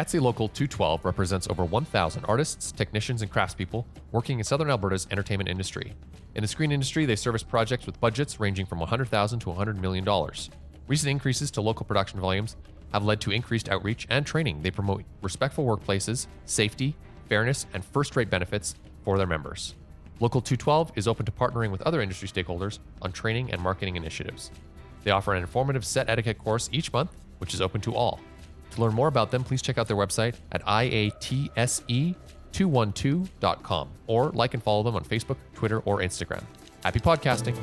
IATSE Local 212 represents over 1,000 artists, technicians, and craftspeople working in Southern Alberta's entertainment industry. In the screen industry, they service projects with budgets ranging from 100,000 to $100 million. Recent increases to local production volumes have led to increased outreach and training. They promote respectful workplaces, safety, fairness, and first rate benefits for their members. Local 212 is open to partnering with other industry stakeholders on training and marketing initiatives. They offer an informative set etiquette course each month, which is open to all. To learn more about them, please check out their website at iatse212.com or like and follow them on Facebook, Twitter, or Instagram. Happy podcasting.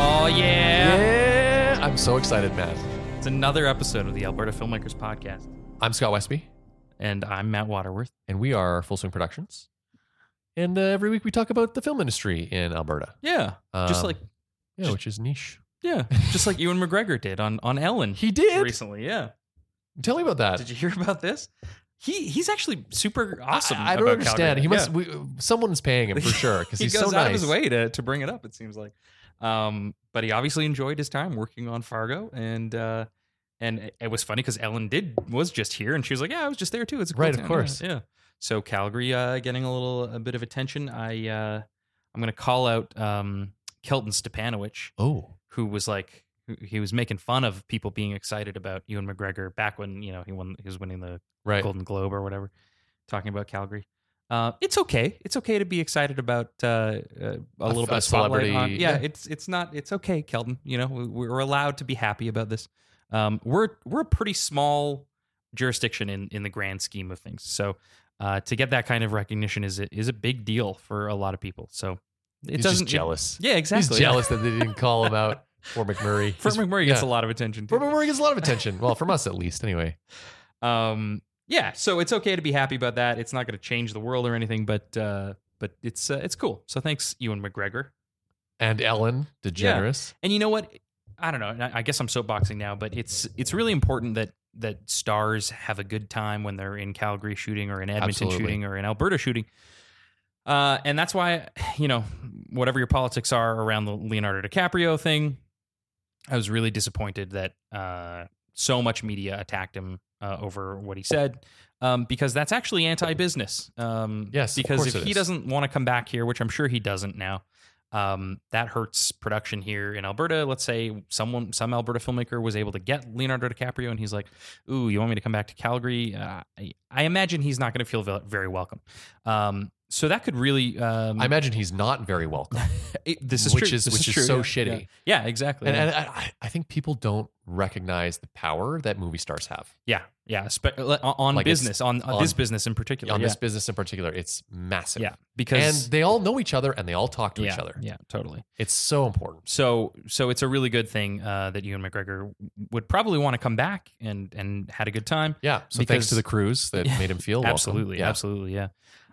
Oh yeah. Yeah, I'm so excited, man. It's another episode of the Alberta Filmmakers Podcast. I'm Scott Westby, And I'm Matt Waterworth. and we are Full Swing Productions. And uh, every week we talk about the film industry in Alberta, Yeah. just Um, like yeah, Just- which is niche. yeah. just like Ewan McGregor did on, on Ellen He did. recently. Yeah. Tell me about that. Did you hear about this? He he's actually super awesome. I, I don't understand. Calgary. He must. Yeah. We, someone's paying him for sure because he he's goes so out nice. of his way to, to bring it up, it seems like. Um, but he obviously enjoyed his time working on Fargo and uh and it- it was funny because Ellen did was just here and she was like, Yeah, I was just there too. It's a cool Right, of course. Yeah. yeah. So Calgary uh getting a little a bit of attention. I uh I'm gonna call out um Kelton Stepanovich. Oh, who was like he was making fun of people being excited about Ewan McGregor back when, you know, he won he was winning the right. Golden Globe or whatever, talking about Calgary. Uh, it's okay. It's okay to be excited about uh, uh, a little a bit of spotlight celebrity, on. Yeah, yeah. it's it's not. It's okay, Kelton. You know, we- we're allowed to be happy about this. Um, we're we're a pretty small jurisdiction in in the grand scheme of things. So uh, to get that kind of recognition is a, is a big deal for a lot of people. So it He's doesn't just jealous. yeah, exactly. He's jealous that they didn't call him out for McMurray. Fort He's- McMurray gets yeah. a lot of attention. Fort Too. McMurray gets a lot of attention. Well, from us at least, anyway. um yeah so it's okay to be happy about that it's not going to change the world or anything but uh but it's uh, it's cool so thanks ewan mcgregor And Ellen DeGeneres. and you know what i don't know I I guess i'm soapboxing now but it's it's really important that that stars have a good time when they're in calgary shooting or in edmonton Absolutely. shooting or in alberta shooting uh, and that's why, you know, whatever your politics are around the Leonardo DiCaprio thing, I was really disappointed that uh, so much media attacked him uh, over what he said um, because that's actually anti-business. Um, Yes, because if he is. doesn't want to come back here, which I'm sure he doesn't now, um, that hurts production here in Alberta. Let's say someone, some Alberta filmmaker was able to get Leonardo DiCaprio, and he's like, "Ooh, you want me to come back to Calgary?" Uh, I, I imagine he's not going to feel very welcome. Um, so that could really, um, I imagine he's not very welcome. it- this is which true. is- This which is true, so yeah, shitty. Yeah, yeah exactly. And, yeah. and I, I think people don't recognize the power that movie stars have. yeah, yeah, spe- on- Like business, on, on on- this business in particular. On this business in particular, it's massive. yeah, because And they all know each other and they all talk to each other. Yeah, totally. It's so important. So, so it's a really good thing uh, that Ewan McGregor would probably want to come back and and had a good time. Yeah. So Because- thanks to the crews that made him feel welcome. absolutely, Yeah. absolutely, yeah.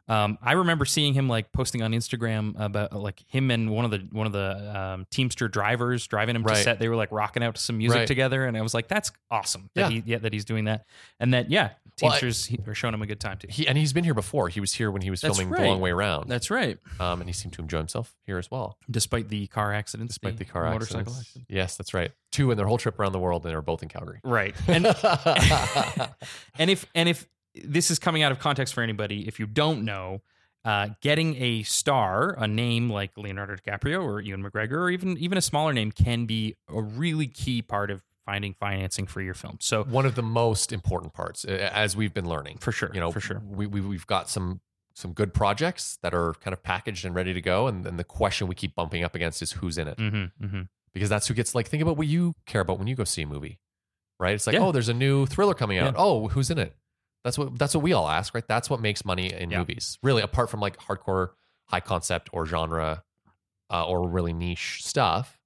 Um, I remember seeing him like posting on Instagram about like him and one of the one of the um, Teamster drivers driving him to set. They were like rocking out to some music Right. together, and I was like, "That's awesome!" That Yeah. he yeah, that he's doing that, and that yeah, Well, I- are showing him a good time too. He and he's been here before. He was here when he was That's filming right. The Long Way Around. That's right. um, and he seemed to enjoy himself here as well, Despite the car accident. despite the car motorcycle accidents. accident. Yes, that's right. Two in their whole trip around the world, and they were both in Calgary. Right. And and if and if this is coming out of context for anybody, if you don't know, uh, getting a star, a name like Leonardo DiCaprio or Ewan McGregor, or even even a smaller name, can be a really key part of finding financing for your film. So One of the most important parts, as we've been learning. for sure, You know, for sure, we, we we've got some some good projects that are kind of packaged and ready to go, and then the question we keep bumping up against is who's in it, mm-hmm, mm-hmm. because that's who gets like think about what you care about when you go see a movie, right? It's like Yeah. oh, there's a new thriller coming out. Yeah. Oh, who's in it? That's what that's what we all ask, right? That's what makes money in Yeah. movies, really. Apart from like hardcore, high concept or genre, uh, or really niche stuff,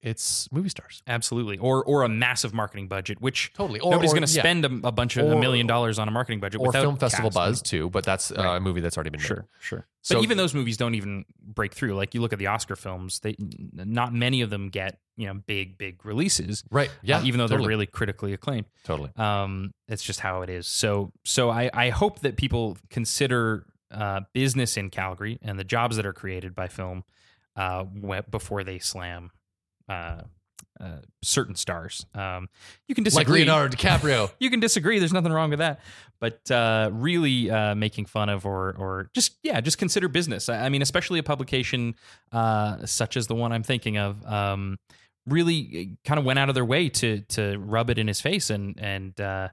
it's movie stars. absolutely, or or a massive marketing budget, which Totally. Or, nobody's going to yeah. spend a, a bunch of a million dollars on a marketing budget or without film festival buzz too, but that's uh, Right. a movie that's already been made. Sure, sure. But So- even those movies don't even break through. Like you look at the Oscar films, they not many of them get you know big big releases. right, yeah, uh, even though totally, they're really critically acclaimed. totally. Um, it's just how it is. So so I I hope that people consider uh, business in Calgary and the jobs that are created by film uh, before they slam. Uh, uh, certain stars. Um, you can Like disagree. Leonardo DiCaprio. you can disagree. There's nothing wrong with that. But uh, really uh, making fun of or or just yeah, just consider business. I, I mean, especially a publication uh, such as the one I'm thinking of. Um, really kind of went out of their way to to rub it in his face and and uh,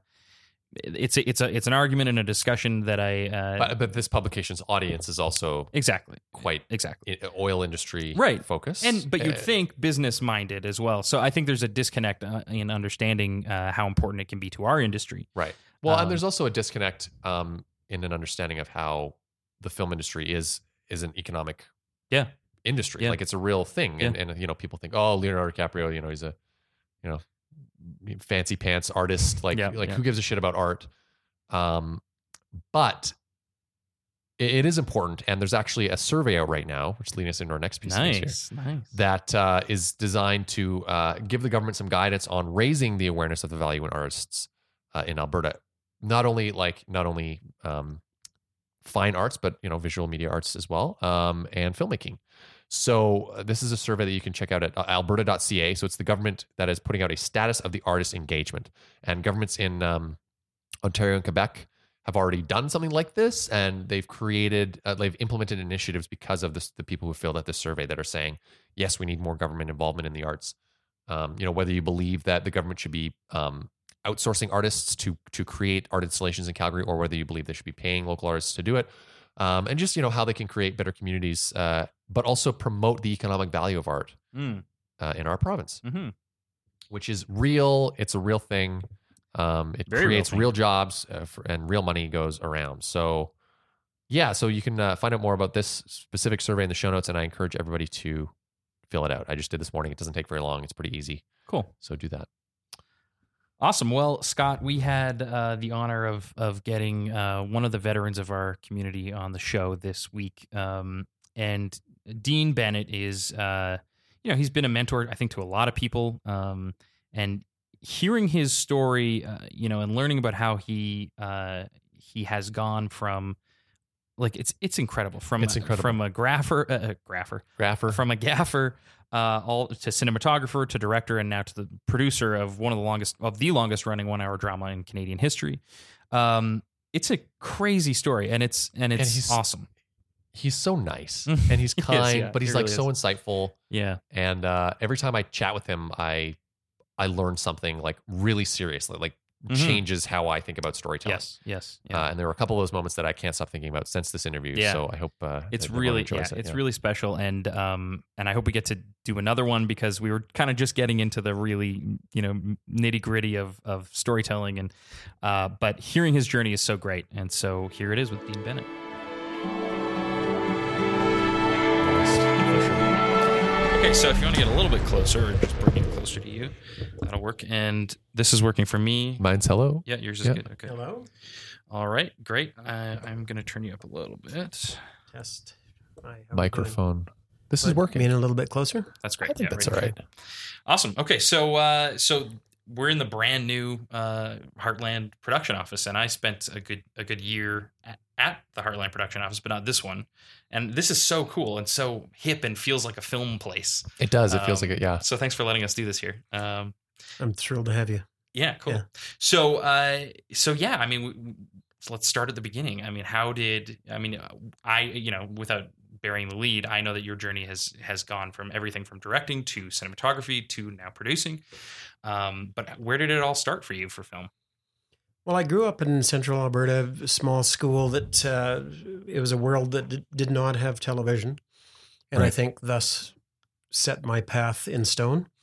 it's a, it's a it's an argument and a discussion that I uh, but, but this publication's audience is also exactly quite exactly oil industry Right. focused. and but you'd Uh, think business minded as well. So I think there's a disconnect uh, in understanding uh, how important it can be to our industry. Right. Well, Um, and there's also a disconnect um, in an understanding of how the film industry is is an economic Yeah. industry. Yeah. Like it's a real thing. And, and you know, people think, oh, Leonardo DiCaprio, you know, he's a you know fancy pants artist. Like like who gives a shit about art? Um, but it, it is important, and there's actually a survey out right now, which leads us into our next piece of here Nice, nice. that uh, is designed to uh, give the government some guidance on raising the awareness of the value in artists uh, in Alberta. Not only like not only um, fine arts, but you know visual media arts as well, um, and filmmaking. So uh, this is a survey that you can check out at uh, alberta.ca. So it's the government that is putting out a status of the artist engagement, and governments in um, Ontario and Quebec have already done something like this, and they've created, uh, they've implemented initiatives because of this. The people who filled out this survey that are saying, yes, we need more government involvement in the arts. Um, you know, whether you believe that the government should be um, outsourcing artists to to create art installations in Calgary, or whether you believe they should be paying local artists to do it, um, and just you know how they can create better communities, uh, but also promote the economic value of art Mm, uh, in our province, hmm which is real. It's a real thing. Um, it Very real creates thing. real, jobs uh, for, and real money goes around. So, yeah, so you can uh, find out more about this specific survey in the show notes, and I encourage everybody to fill it out. I just did this morning. It doesn't take very long. It's pretty easy. Cool. So do that. Awesome. Well, Scott, we had uh, the honor of of getting uh, one of the veterans of our community on the show this week, um, and Dean Bennett is, uh, you know, he's been a mentor, I think, to a lot of people, um, and hearing his story, uh, you know, and learning about how he uh, he has gone from like it's it's incredible from It's incredible. from a grapher uh, uh, grapher Grapher. from a gaffer uh, all to cinematographer to director and now to the producer of one of the longest of the longest running one hour drama in Canadian history. Um, it's a crazy story and it's and it's he's- awesome. He's so nice and he's He is, kind, yeah, but he's he like really so insightful. Yeah. And uh, every time I chat with him, I I learn something like really seriously, like Mhm. changes how I think about storytelling. Yes. Yes. Yeah. Uh, and there were a couple of those moments that I can't stop thinking about since this interview. Yeah. So I hope uh, it's really yeah, it. it's Yeah. really special and um and I hope we get to do another one because we were kind of just getting into the really you know nitty gritty of of storytelling and uh but hearing his journey is so great and so here it is with Dean Bennett. Okay, so if you want to get a little bit closer, or just bring it closer to you, that'll work. And this is working for me. Mine's hello. Yeah, yours is Yeah. good. Okay. Hello. All right, great. I, I'm going to turn you up a little bit. Test. Hi, how we? Microphone. This is What, working. Being a little bit closer. That's great. I think Yeah, that's right all there. Awesome. Okay, so uh, so we're in the brand new uh, Heartland production office, and I spent a good a good year at, at the Heartland production office, but not this one. And this is so cool and so hip and feels like a film place. It does. It feels Um, like it. Yeah. So thanks for letting us do this here. Um, I'm thrilled to have you. yeah, cool. Yeah. So uh, so yeah, I mean, w- w- let's start at the beginning. I mean, how did I mean, uh, I you know, without bearing the lead, I know that your journey has has gone from everything from directing to cinematography to now producing. Um, but where did it all start for you for film? Well, I grew up in central Alberta, a small school that uh, it was a world that d- did not have television. And I think thus set my path in stone.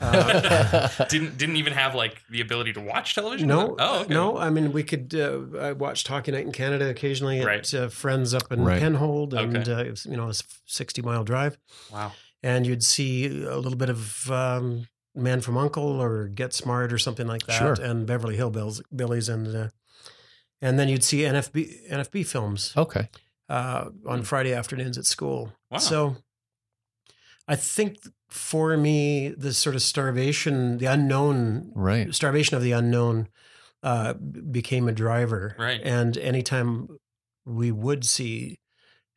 Uh, didn't didn't even have like the ability to watch television. no, Oh, okay. no. I mean, we could. Uh, I watched Hockey Night in Canada occasionally at Right. uh, friends up in Right. Penhold, and Okay. uh, it was, you know, it's a sixty mile drive. Wow. and you'd see a little bit of um, Man from Uncle or Get Smart or something like that, Sure. and Beverly Hillbillies, Billies, and uh, and then you'd see NFB NFB films. okay. uh, on. Friday afternoons at school. Wow. So I think for me, the sort of starvation, the unknown, Right. starvation of the unknown uh, became a driver. Right. And anytime we would see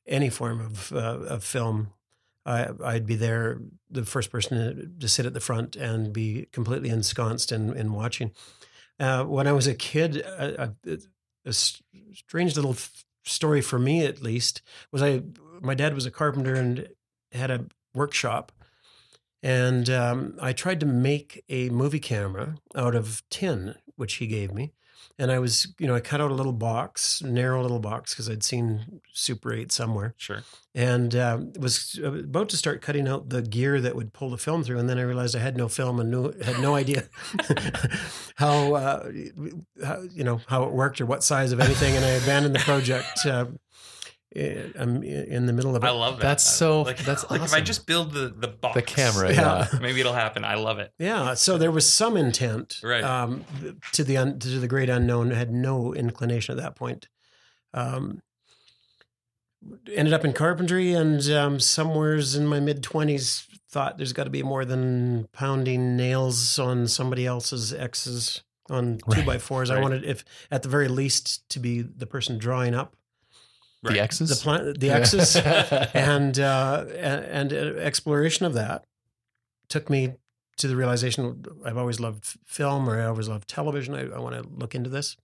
any form of, uh, of film, I, I'd be there, the first person to, sit at the front and be completely ensconced in, in watching. Uh, when I was a kid, a strange little f- story for me, at least, was I. My dad was a carpenter and had a workshop, and um, I tried to make a movie camera out of tin, which he gave me. And I was, you know, I cut out a little box, narrow little box, because I'd seen Super 8 somewhere Sure. and um, was about to start cutting out the gear that would pull the film through, and then I realized I had no film and no, had no idea how, uh, how you know how it worked or what size of anything, and I abandoned the project. Uh, I'm in the middle of it. I love that. That's so- Like, that's like if I just build the the box, The camera, Yeah. yeah. maybe it'll happen. I love it. Yeah, so there was some intent, Right. Um, to the un, to the great unknown. I had no inclination at that point. Um, ended up in carpentry, and um, somewheres in my mid twenties, thought there's got to be more than pounding nails on somebody else's X's on two by fours. I wanted, if at the very least, to be the person drawing up The Right. X's? the plan, the X's. and uh, and, exploration of that took me to the realization I've always loved film or I always loved television. I, I want to look into this,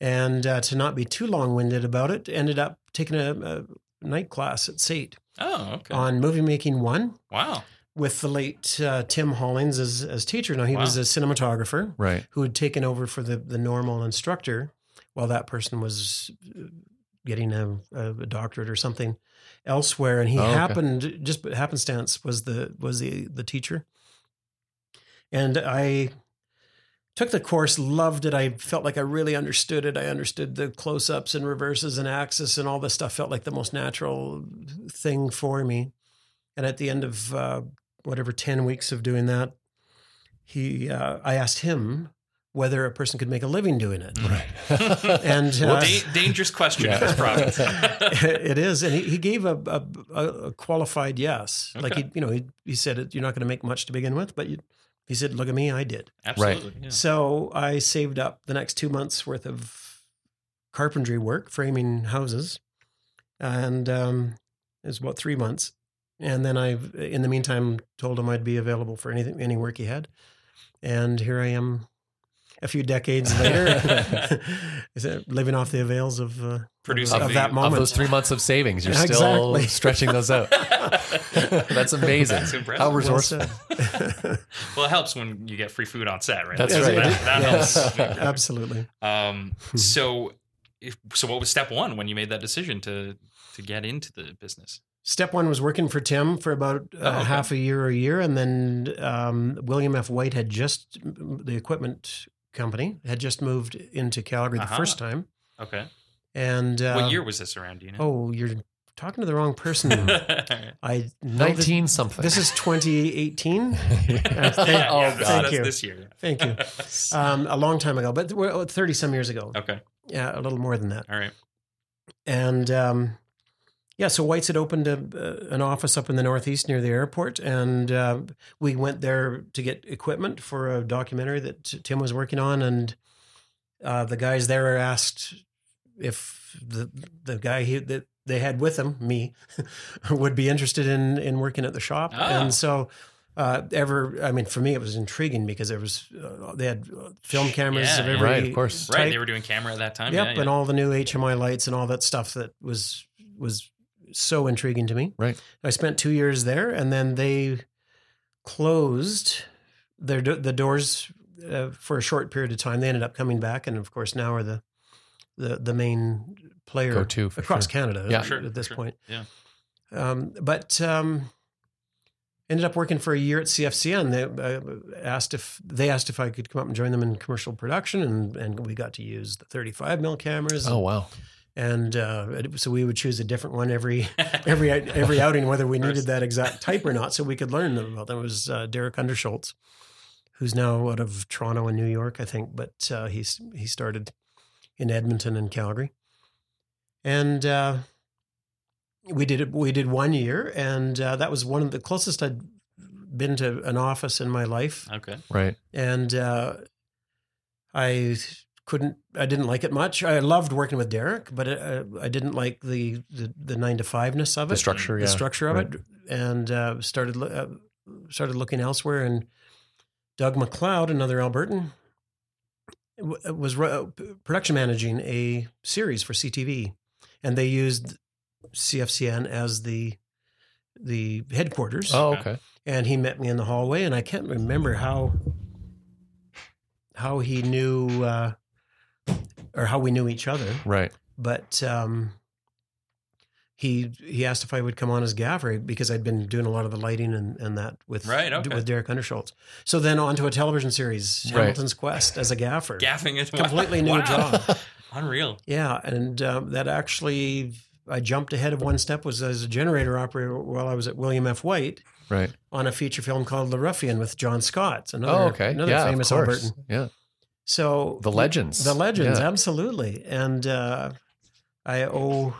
and uh, to not be too long winded about it, ended up taking a, a night class at SAIT Oh, okay. on movie making one wow. with the late uh, Tim Hollings as as teacher. Now he was a cinematographer right. who had taken over for the the normal instructor while that person was getting a, a doctorate or something elsewhere and he Oh, okay. happened just happenstance was the was the the teacher. And i took the course loved it. I felt like i really understood it. I understood the close-ups and reverses and axis and all this stuff felt like the most natural thing for me. And at the end of uh, whatever 10 weeks of doing that he uh, i asked him whether a person could make a living doing it Right. and uh, da- dangerous question in this province. it is, and he, he gave a, a, a a qualified yes. Like he, you know, he, he said you're not going to make much to begin with, but you, he said, look at me, I did. Absolutely. Yeah. So I saved up the next two months worth of carpentry work, framing houses, and um, it was about three months. And then I, in the meantime, told him I'd be available for anything, any work he had. And here I am, a few decades later, is it living off the avails of uh, Producing of the- that of moment. Of those three months of savings, you're Exactly. still stretching those out. That's amazing. That's impressive. How Well resourceful. Well, it helps when you get free food on set, right? That's Yes, right. it That, that Yes. helps. Absolutely. Um, so, if, so what was step one when you made that decision to to get into the business? Step one was working for Tim for about uh, Oh, okay. half a year or a year, and then um, William F. White had just the equipment company had just moved into Calgary the Uh-huh. first time, Okay. and uh, what year was this around? Do you know? Oh, you're talking to the wrong person. I know this, 19 something. this is 2018. yeah, thank- yeah, oh, God. Thank that's you. this year. Thank you. Um, a long time ago, but 30 some years ago. okay. Yeah, a little more than that. All right. and um, yeah, so White's had opened a, uh, an office up in the northeast near the airport, and uh, we went there to get equipment for a documentary that Tim was working on, and uh, the guys there asked if the the guy he, that they had with them, me, would be interested in in working at the shop, Ah. and so. Uh, ever, I mean, for me, it was intriguing because there was uh, they had uh, film cameras Yeah, of every Right, of course. Right. They were doing camera at that time. Yep, yeah, yeah. and all the new HMI lights and all that stuff that was was so intriguing to me. Right. I spent two years there, and then they closed their the doors uh, for a short period of time. They ended up coming back, and of course now are the the the main player Go to across sure. Canada Yeah. at, Sure, at this sure. point. Yeah. Um, but um, ended up working for a year at CFCN. They uh, asked if they asked if I could come up and join them in commercial production, and and we got to use the 35 mil cameras. Oh, wow. And uh, so we would choose a different one every every every outing, whether we needed that exact type or not, so we could learn them Well, them. It was uh, Derek Underschultz, who's now out of Toronto and New York, I think, but uh, he's he started in Edmonton and Calgary, and uh, we did it. We did one year, and uh, that was one of the closest I'd been to an office in my life. Okay. Right. and uh, I couldn't. I didn't like it much. I loved working with Derek, but uh, I didn't like the, the the nine to five ness of it, The structure, the yeah. structure of Right. it, and uh, started uh, started looking elsewhere. And Doug McLeod, another Albertan, w- was ru- uh, production managing a series for CTV, and they used CFCN as the the headquarters Oh, Okay. okay. and he met me in the hallway and i can't remember how how he knew uh or how we knew each other Right. but um he he asked if I would come on as gaffer because I'd been doing a lot of the lighting and, and that with Right, okay. with Derek Underschultz. So then on to a television series, Right. Hamilton's Quest as a gaffer. Gaffing it. Completely new Wow. job. Unreal. Yeah, and um, that actually I jumped ahead of one step was as a generator operator while I was at William F. White Right. on a feature film called The Ruffian with John Scott, another, Oh, okay. another yeah, famous of. Albertan. Yeah. So The legends. the legends, Yeah. absolutely, and uh, I owe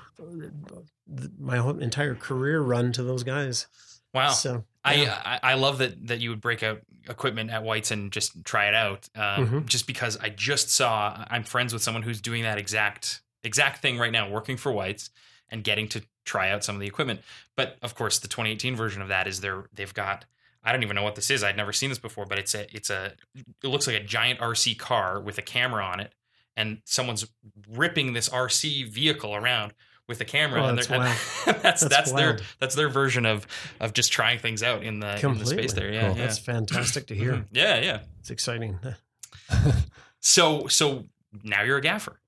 my whole entire career run to those guys. Wow. So I, yeah. I I love that that you would break out equipment at White's and just try it out. Um, Mhm. Just because I just saw I'm friends with someone who's doing that exact exact thing right now, working for White's and getting to try out some of the equipment. But of course, the 2018 version of that is they're they've got I don't even know what this is. I'd never seen this before, but it's a it's a it looks like a giant RC car with a camera on it, and someone's ripping this RC vehicle around with a camera. Oh, and that's they're- wild. that's That's that's, their wild. that's their version of of just trying things out in the, in the space there. Yeah, yeah. That's fantastic to hear. Mhm. Yeah, yeah. It's exciting. So so now you're a gaffer.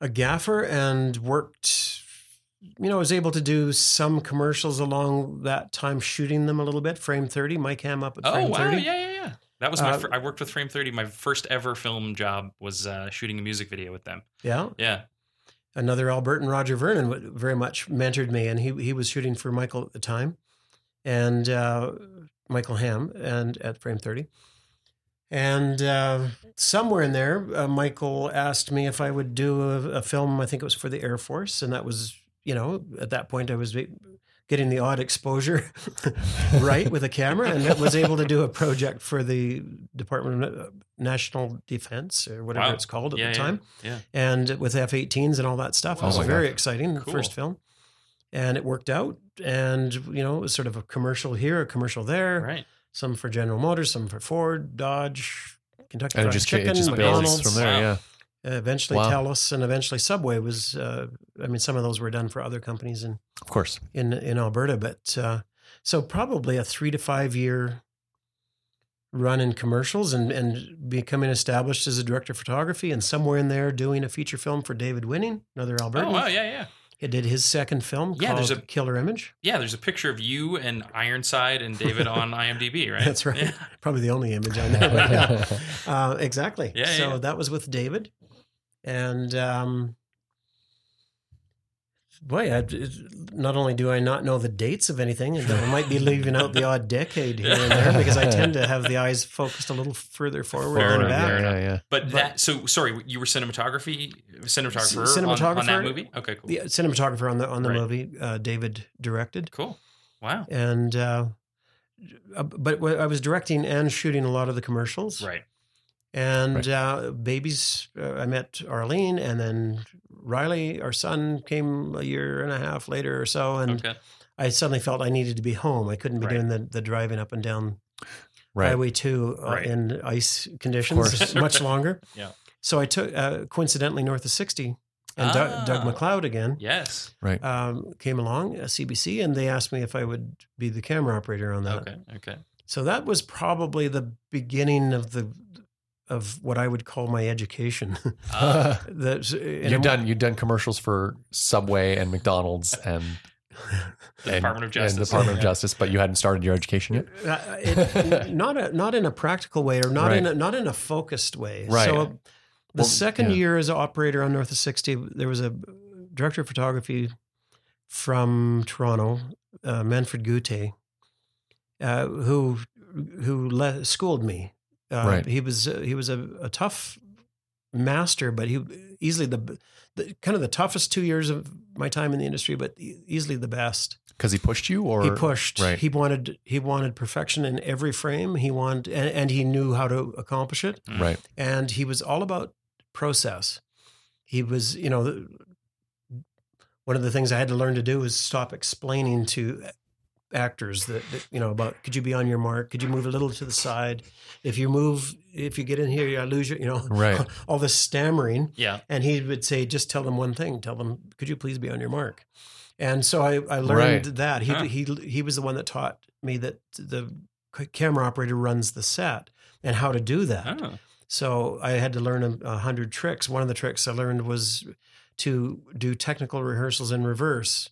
A gaffer and worked. You know, I was able to do some commercials along that time, shooting them a little bit. Frame thirty, Mike Ham up at Oh Frame wow, thirty. yeah, yeah, yeah. That was my. Uh, I worked with Frame Thirty. My first ever film job was uh, shooting a music video with them. yeah. Yeah. another Albertan, Roger Vernon, very much mentored me, and he he was shooting for Michael at the time, and uh, Michael Ham, and at Frame Thirty, and uh, somewhere in there, uh, Michael asked me if I would do a, a film. I think it was for the Air Force, and that was you know at that point I was getting the odd exposure right with a camera, and was able to do a project for the Department of uh, National Defense or whatever Wow. it's called at yeah, the time Yeah. yeah. and with F-18s and all that stuff. Oh it was my very God. exciting. Cool. First film, and it worked out. And you know, it was sort of a commercial here, a commercial there. Right. Some for General Motors, some for Ford, Dodge, Kentucky And it Fried just, Chicken, it just McDonald's. from there. Wow. Yeah. Eventually, Wow. Telus, and eventually Subway was. Uh, I mean, some of those were done for other companies in Of course. in in Alberta, but uh, so probably a three to five year run in commercials and and becoming established as a director of photography and somewhere in there doing a feature film for David Winning, another Albertan. Oh wow, yeah, yeah. He did his second film Yeah, called there's a- Killer Image. Yeah, there's a picture of you and Ironside and David on IMDb, right? That's right. Yeah. Probably the only image I know. but yeah. Uh, exactly. Yeah, so yeah. that was with David. And um, boy, I, not only do I not know the dates of anything, and I might be leaving out the odd decade here and there because I tend to have the eyes focused a little further forward Fair than enough, back. fair enough. yeah, yeah. But, But- that so sorry, you were cinematography cinematographer, C- on- On, cinematographer. that movie. Okay, cool. The cinematographer on the on the Right. movie, uh, David directed. Cool. Wow. And uh, uh, but I was directing and shooting a lot of the commercials. Right. And Right. uh, babies, uh, I met Arlene, and then Riley, our son, came a year and a half later or so, and Okay. I suddenly felt I needed to be home. I couldn't be Right. doing the, the driving up and down Right. Highway Two uh, Right. in ice conditions much longer. Yeah. So I took uh, coincidentally north of sixty, and Doug, Doug Ah. McLeod again Yes. Right. um, came along, uh, CBC, and they asked me if I would be the camera operator on that. Okay. Okay. So that was probably the beginning of the of what I would call my education. Uh, That's you've done you've done commercials for Subway and McDonald's and The and- Department of and Justice. Department of Justice, but you hadn't started your education yet. Uh, it, not a, not in a practical way or not in a, not in a focused way. Right. So the Well, second yeah. year as an operator on North of 60, there was a director of photography from Toronto, uh, Manfred Guthe, uh, who who le- schooled me. Uh, Right. He was uh, he was a, a tough master, but he easily the, the kind of the toughest two years of my time in the industry, but e- easily the best. Because he pushed you, or he pushed. right. He wanted he wanted perfection in every frame. He wanted and, and he knew how to accomplish it. Mm. right, And he was all about process. He was, you know, the- one of the things I had to learn to do is stop explaining to actors that, that you know about could you be on your mark could you move a little to the side if you move if you get in here i lose you you know right, all this stammering Yeah. and he would say just tell them one thing tell them could you please be on your mark and so i, I learned Right. that he, Huh. he he was the one that taught me that the camera operator runs the set and how to do that Oh. so I had to learn a, a hundred tricks. One of the tricks I learned was to do technical rehearsals in reverse.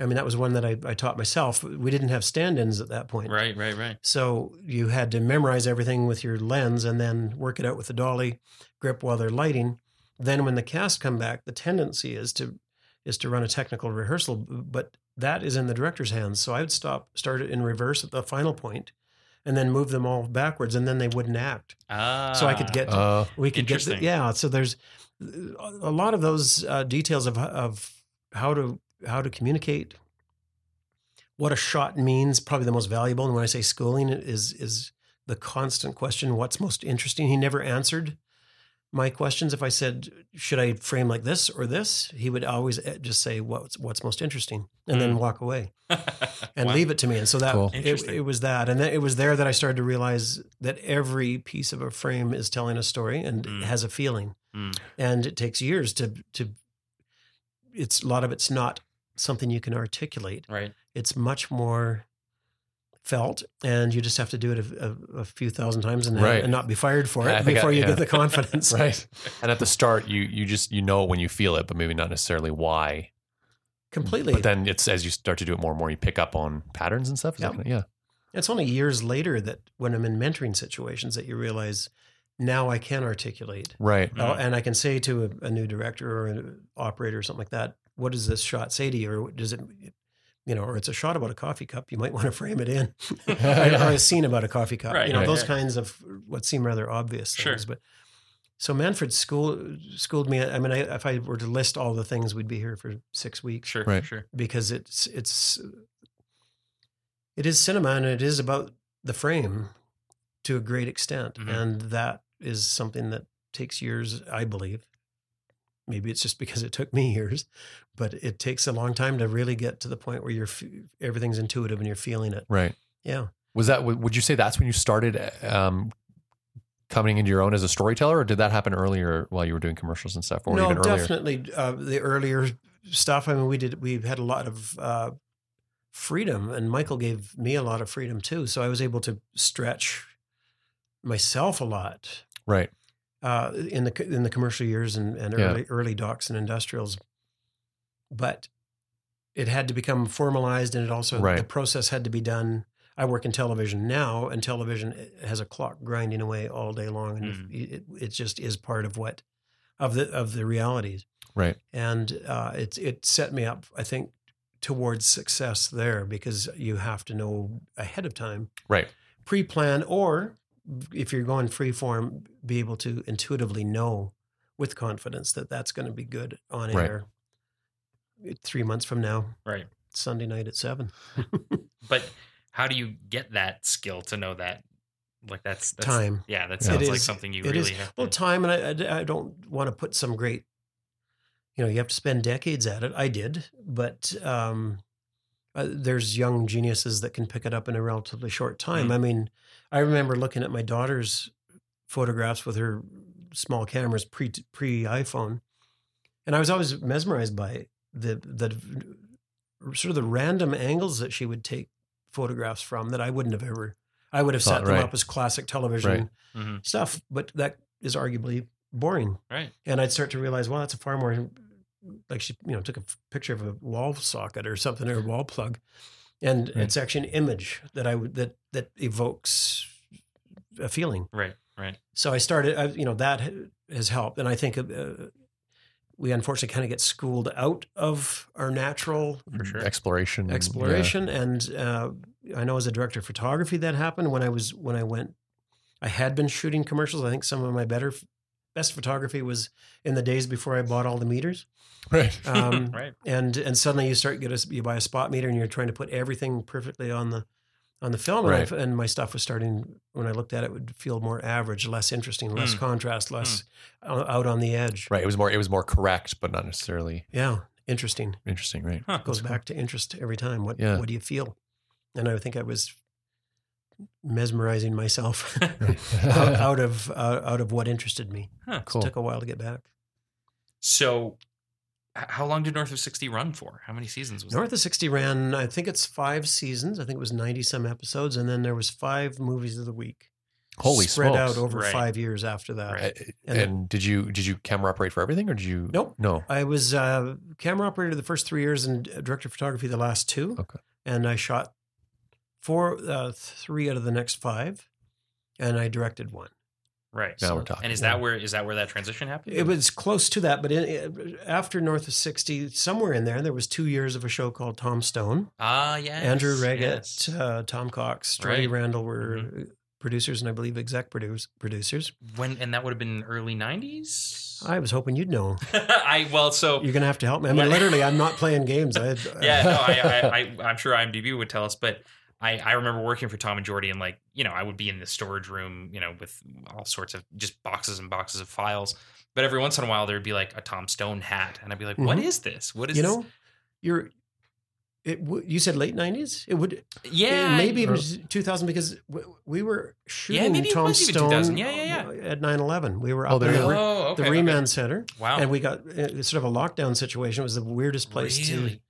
I mean, that was one that I, I taught myself. We didn't have stand-ins at that point. Right. Right. Right. So you had to memorize everything with your lens and then work it out with the dolly grip while they're lighting. Then when the cast come back, the tendency is to is to run a technical rehearsal, but that is in the director's hands. So I would stop, start it in reverse at the final point, and then move them all backwards, and then they wouldn't act. Ah. So I could get uh, we could get the, yeah so there's a lot of those uh, details of of how to how to communicate what a shot means probably the most valuable and when i say schooling is is the constant question what's most interesting he never answered my questions if i said should i frame like this or this he would always eh, just say what's what's most interesting and then Mm. walk away and Wow. leave it to me. And so that Cool. it, it was that, and then it was there that I started to realize that every piece of a frame is telling a story and Mm. has a feeling, Mm. and it takes years to to. It's a lot of it's not something you can articulate. Right. It's much more felt, and you just have to do it a, a, a few thousand times and, Right. and not be fired for it think I- before you yeah. get the confidence. right. And at the start, you you just you know when you feel it, but maybe not necessarily why. Completely. But then it's as you start to do it more and more, you pick up on patterns and stuff. Yeah. yeah. It's only years later that when I'm in mentoring situations that you realize now I can articulate. Right. Oh, mm-hmm. and I can say to a, a new director or an operator or something like that, what does this shot say to you? Or does it, you know, or it's a shot about a coffee cup. You might want to frame it in. or a scene about a coffee cup. Right, you know, right, those right. kinds of what seem rather obvious Sure. things. But so Manfred school, schooled me. I mean, I, if I were to list all the things, we'd be here for six weeks Sure. Right. Sure. because it's it's it is cinema and it is about the frame to a great extent Mhm. and that is something that takes years i believe maybe it's just because it took me years but it takes a long time to really get to the point where you're everything's intuitive and you're feeling it Right. yeah Was that? Would you say that's when you started um, coming into your own as a storyteller, or did that happen earlier while you were doing commercials and stuff, or no even earlier? definitely uh, the earlier stuff i mean we did we had a lot of uh, freedom and michael gave me a lot of freedom too so i was able to stretch myself a lot Right. uh, in the in the commercial years and, and Yeah. early early docs and industrials, but it had to become formalized, and it also the process had to be done. I work in television now, and television has a clock grinding away all day long, and Mm. it, it just is part of what of the of the realities. Right. And uh, it it set me up, I think, towards success there because you have to know ahead of time Right. pre-plan or if you're going free form be able to intuitively know with confidence that that's going to be good on Right. air three months from now Right. sunday night at seven But how do you get that skill to know that? Like that's, that's time Yeah, that sounds It like is- something you it really is. have. well to, time and I, I, I don't want to put some great you know you have to spend decades at it i did but um uh, there's young geniuses that can pick it up in a relatively short time Mm. i mean i remember looking at my daughter's photographs with her small cameras pre pre iphone and i was always mesmerized by the the sort of the random angles that she would take photographs from that i wouldn't have ever i would have Thought, set them right. up as classic television Right. Mhm. stuff, but that is arguably boring. Right. And I'd start to realize, well, that's a far more like she, you know, took a f- picture of a wall socket or something or a wall plug, and Right. it's actually an image that I would that that evokes a feeling. Right. Right. So I started, I, you know, that has helped, and I think uh, we unfortunately kind of get schooled out of our natural sure. Exploration. and- yeah. exploration and uh, i know as a director of photography that happened when i was when i went i had been shooting commercials i think some of my better best photography was in the days before I bought all the meters. Right. Um, right. and and suddenly you start get a you buy a spot meter and you're trying to put everything perfectly on the on the film and, Right. I, and my stuff was starting when I looked at it would feel more average, less interesting, less Mm. contrast, less o- out on the edge. Right. It was more. It was more correct, but not necessarily Yeah, interesting. interesting. Right. Huh. Goes back to interest every time. What Yeah. what do you feel? And I think I was mesmerizing myself out, out of uh, out of what interested me. Huh. Cool. It took a while to get back. So, h- how long did North of 60 run for? How many seasons was North of 60 ran, I think it's five seasons. I think it was 90 some episodes. And then there was five movies of the week. Holy spread smokes. out over Right. five years after that. Right. Uh, And- And, did you did you camera operate for everything, or did you? Nope. No. I was uh, camera operator the first three years and director of photography the last two. Okay. And I shot four, uh, three out of the next five, and I directed one. Right. Now so- we're talking. And is that where is that where that transition happened? It was close to that, but in, after North of 60, somewhere in there, there was two years of a show called Tom Stone. ah yes. Andrew Wreggitt, yes. uh, Tom Cox, Jordy Right. Randall were Mm-hmm. producers, and I believe exec produce, producers. When and that would have been early 90s. I was hoping you'd know. I well so You're going to have to help me. I mean, literally, I'm not playing games. I, yeah, no, I, I, I, I'm sure IMDb would tell us, but I, I remember working for Tom and Jordy, and like, you know, I would be in the storage room, you know, with all sorts of just boxes and boxes of files. But every once in a while, there'd be like a Tom Stone hat, and I'd be like, "What Mhm. is this? What is you this?" know, you're. It, w- you said late '90s. It would Yeah, maybe it was 2000 because w- we were shooting maybe it Tom was Stone 2000. Yeah, yeah, at 9/11. We were Oh, up there in the, go. Oh, okay. the okay. Remand Center, Wow. and we got uh, sort of a lockdown situation. It was the weirdest place to Really? to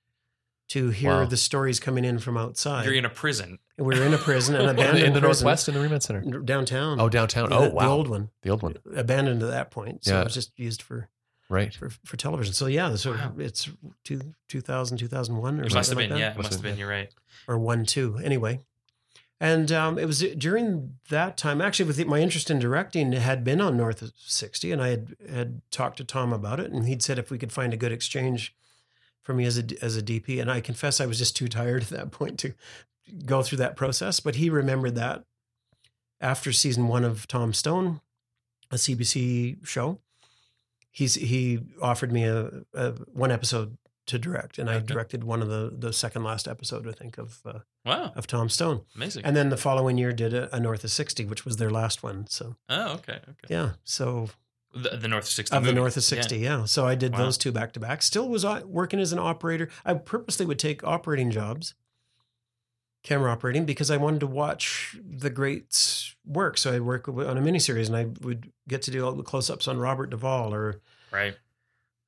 hear Wow. the stories coming in from outside. You're in a prison. we were in a prison, an abandoned in the prison Northwest, in the Remand Center. downtown. Oh, downtown. The- Oh, the wow. old one, The old one. abandoned at that point. So Yeah. it was just used for Right. for, for television. So yeah, so Wow. it's two, 2000, 2001 or It something must have like been. that. Yeah, it Must must have have been. You're right. or one two anyway and um, it was during that time actually with the, my interest in directing had been on north of 60 and i had had talked to tom about it and he'd said if we could find a good exchange for me as a as a dp and i confess i was just too tired at that point to go through that process but he remembered that after season one of tom stone a cbc show he's he offered me a, a one episode to direct and i directed one of the the second last episode i think of uh, Wow, of Tom Stone. amazing. And then the following year did a, a North of 60, which was their last one. So, oh, okay, okay. yeah. So, The, the North of 60 of the. North of 60, yeah. So I did Wow. those two back to back. Still was uh, working as an operator. I purposely would take operating jobs, camera operating, because I wanted to watch the greats work. So I'd work on a miniseries and I would get to do all the close ups on Robert Duvall or, Right.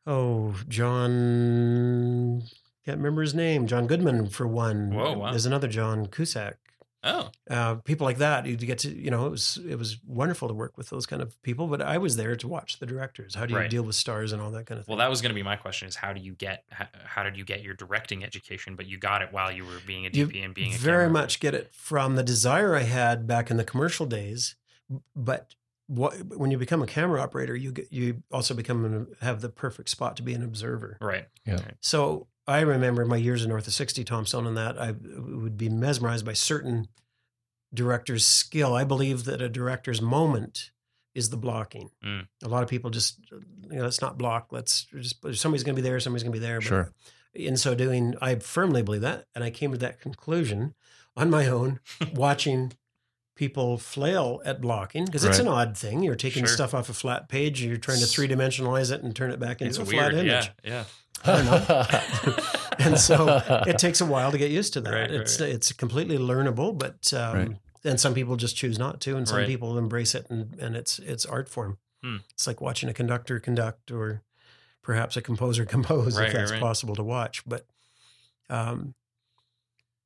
oh, John, can't remember his name, John Goodman for one. Whoa, wow. There's another John Cusack. Oh, uh, people like that. You get to, you know, it was it was wonderful to work with those kind of people. But I was there to watch the directors. How do you Right. deal with stars and all that kind of thing? well, that was going to be my question: is how do you get how, how did you get your directing education? But you got it while you were being a You DP and being a very much get it from the desire I had back in the commercial days. But what, when you become a camera operator, you get, you also become an, have the perfect spot to be an observer. Right. Yeah. So I remember my years in North of 60, Tom Stone and that, I would be mesmerized by certain directors' skill. I believe that a director's moment is the blocking. Mm. A lot of people just, you know, let's not block. Let's just, somebody's going to be there, somebody's going to be there. But Sure. in so doing, I firmly believe that. And I came to that conclusion on my own, watching people flail at blocking because it's an odd thing. You're taking Sure. stuff off a flat page, you're trying to three dimensionalize it and turn it back into It's a weird. flat image. Yeah. I don't know. and so it takes a while to get used to that. Right, right, it's right. it's completely learnable, but um, Right. and some people just choose not to, and some Right. people embrace it, and, and it's it's art form. Hmm. It's like watching a conductor conduct, or perhaps a composer compose, Right, if that's right. possible to watch. But um,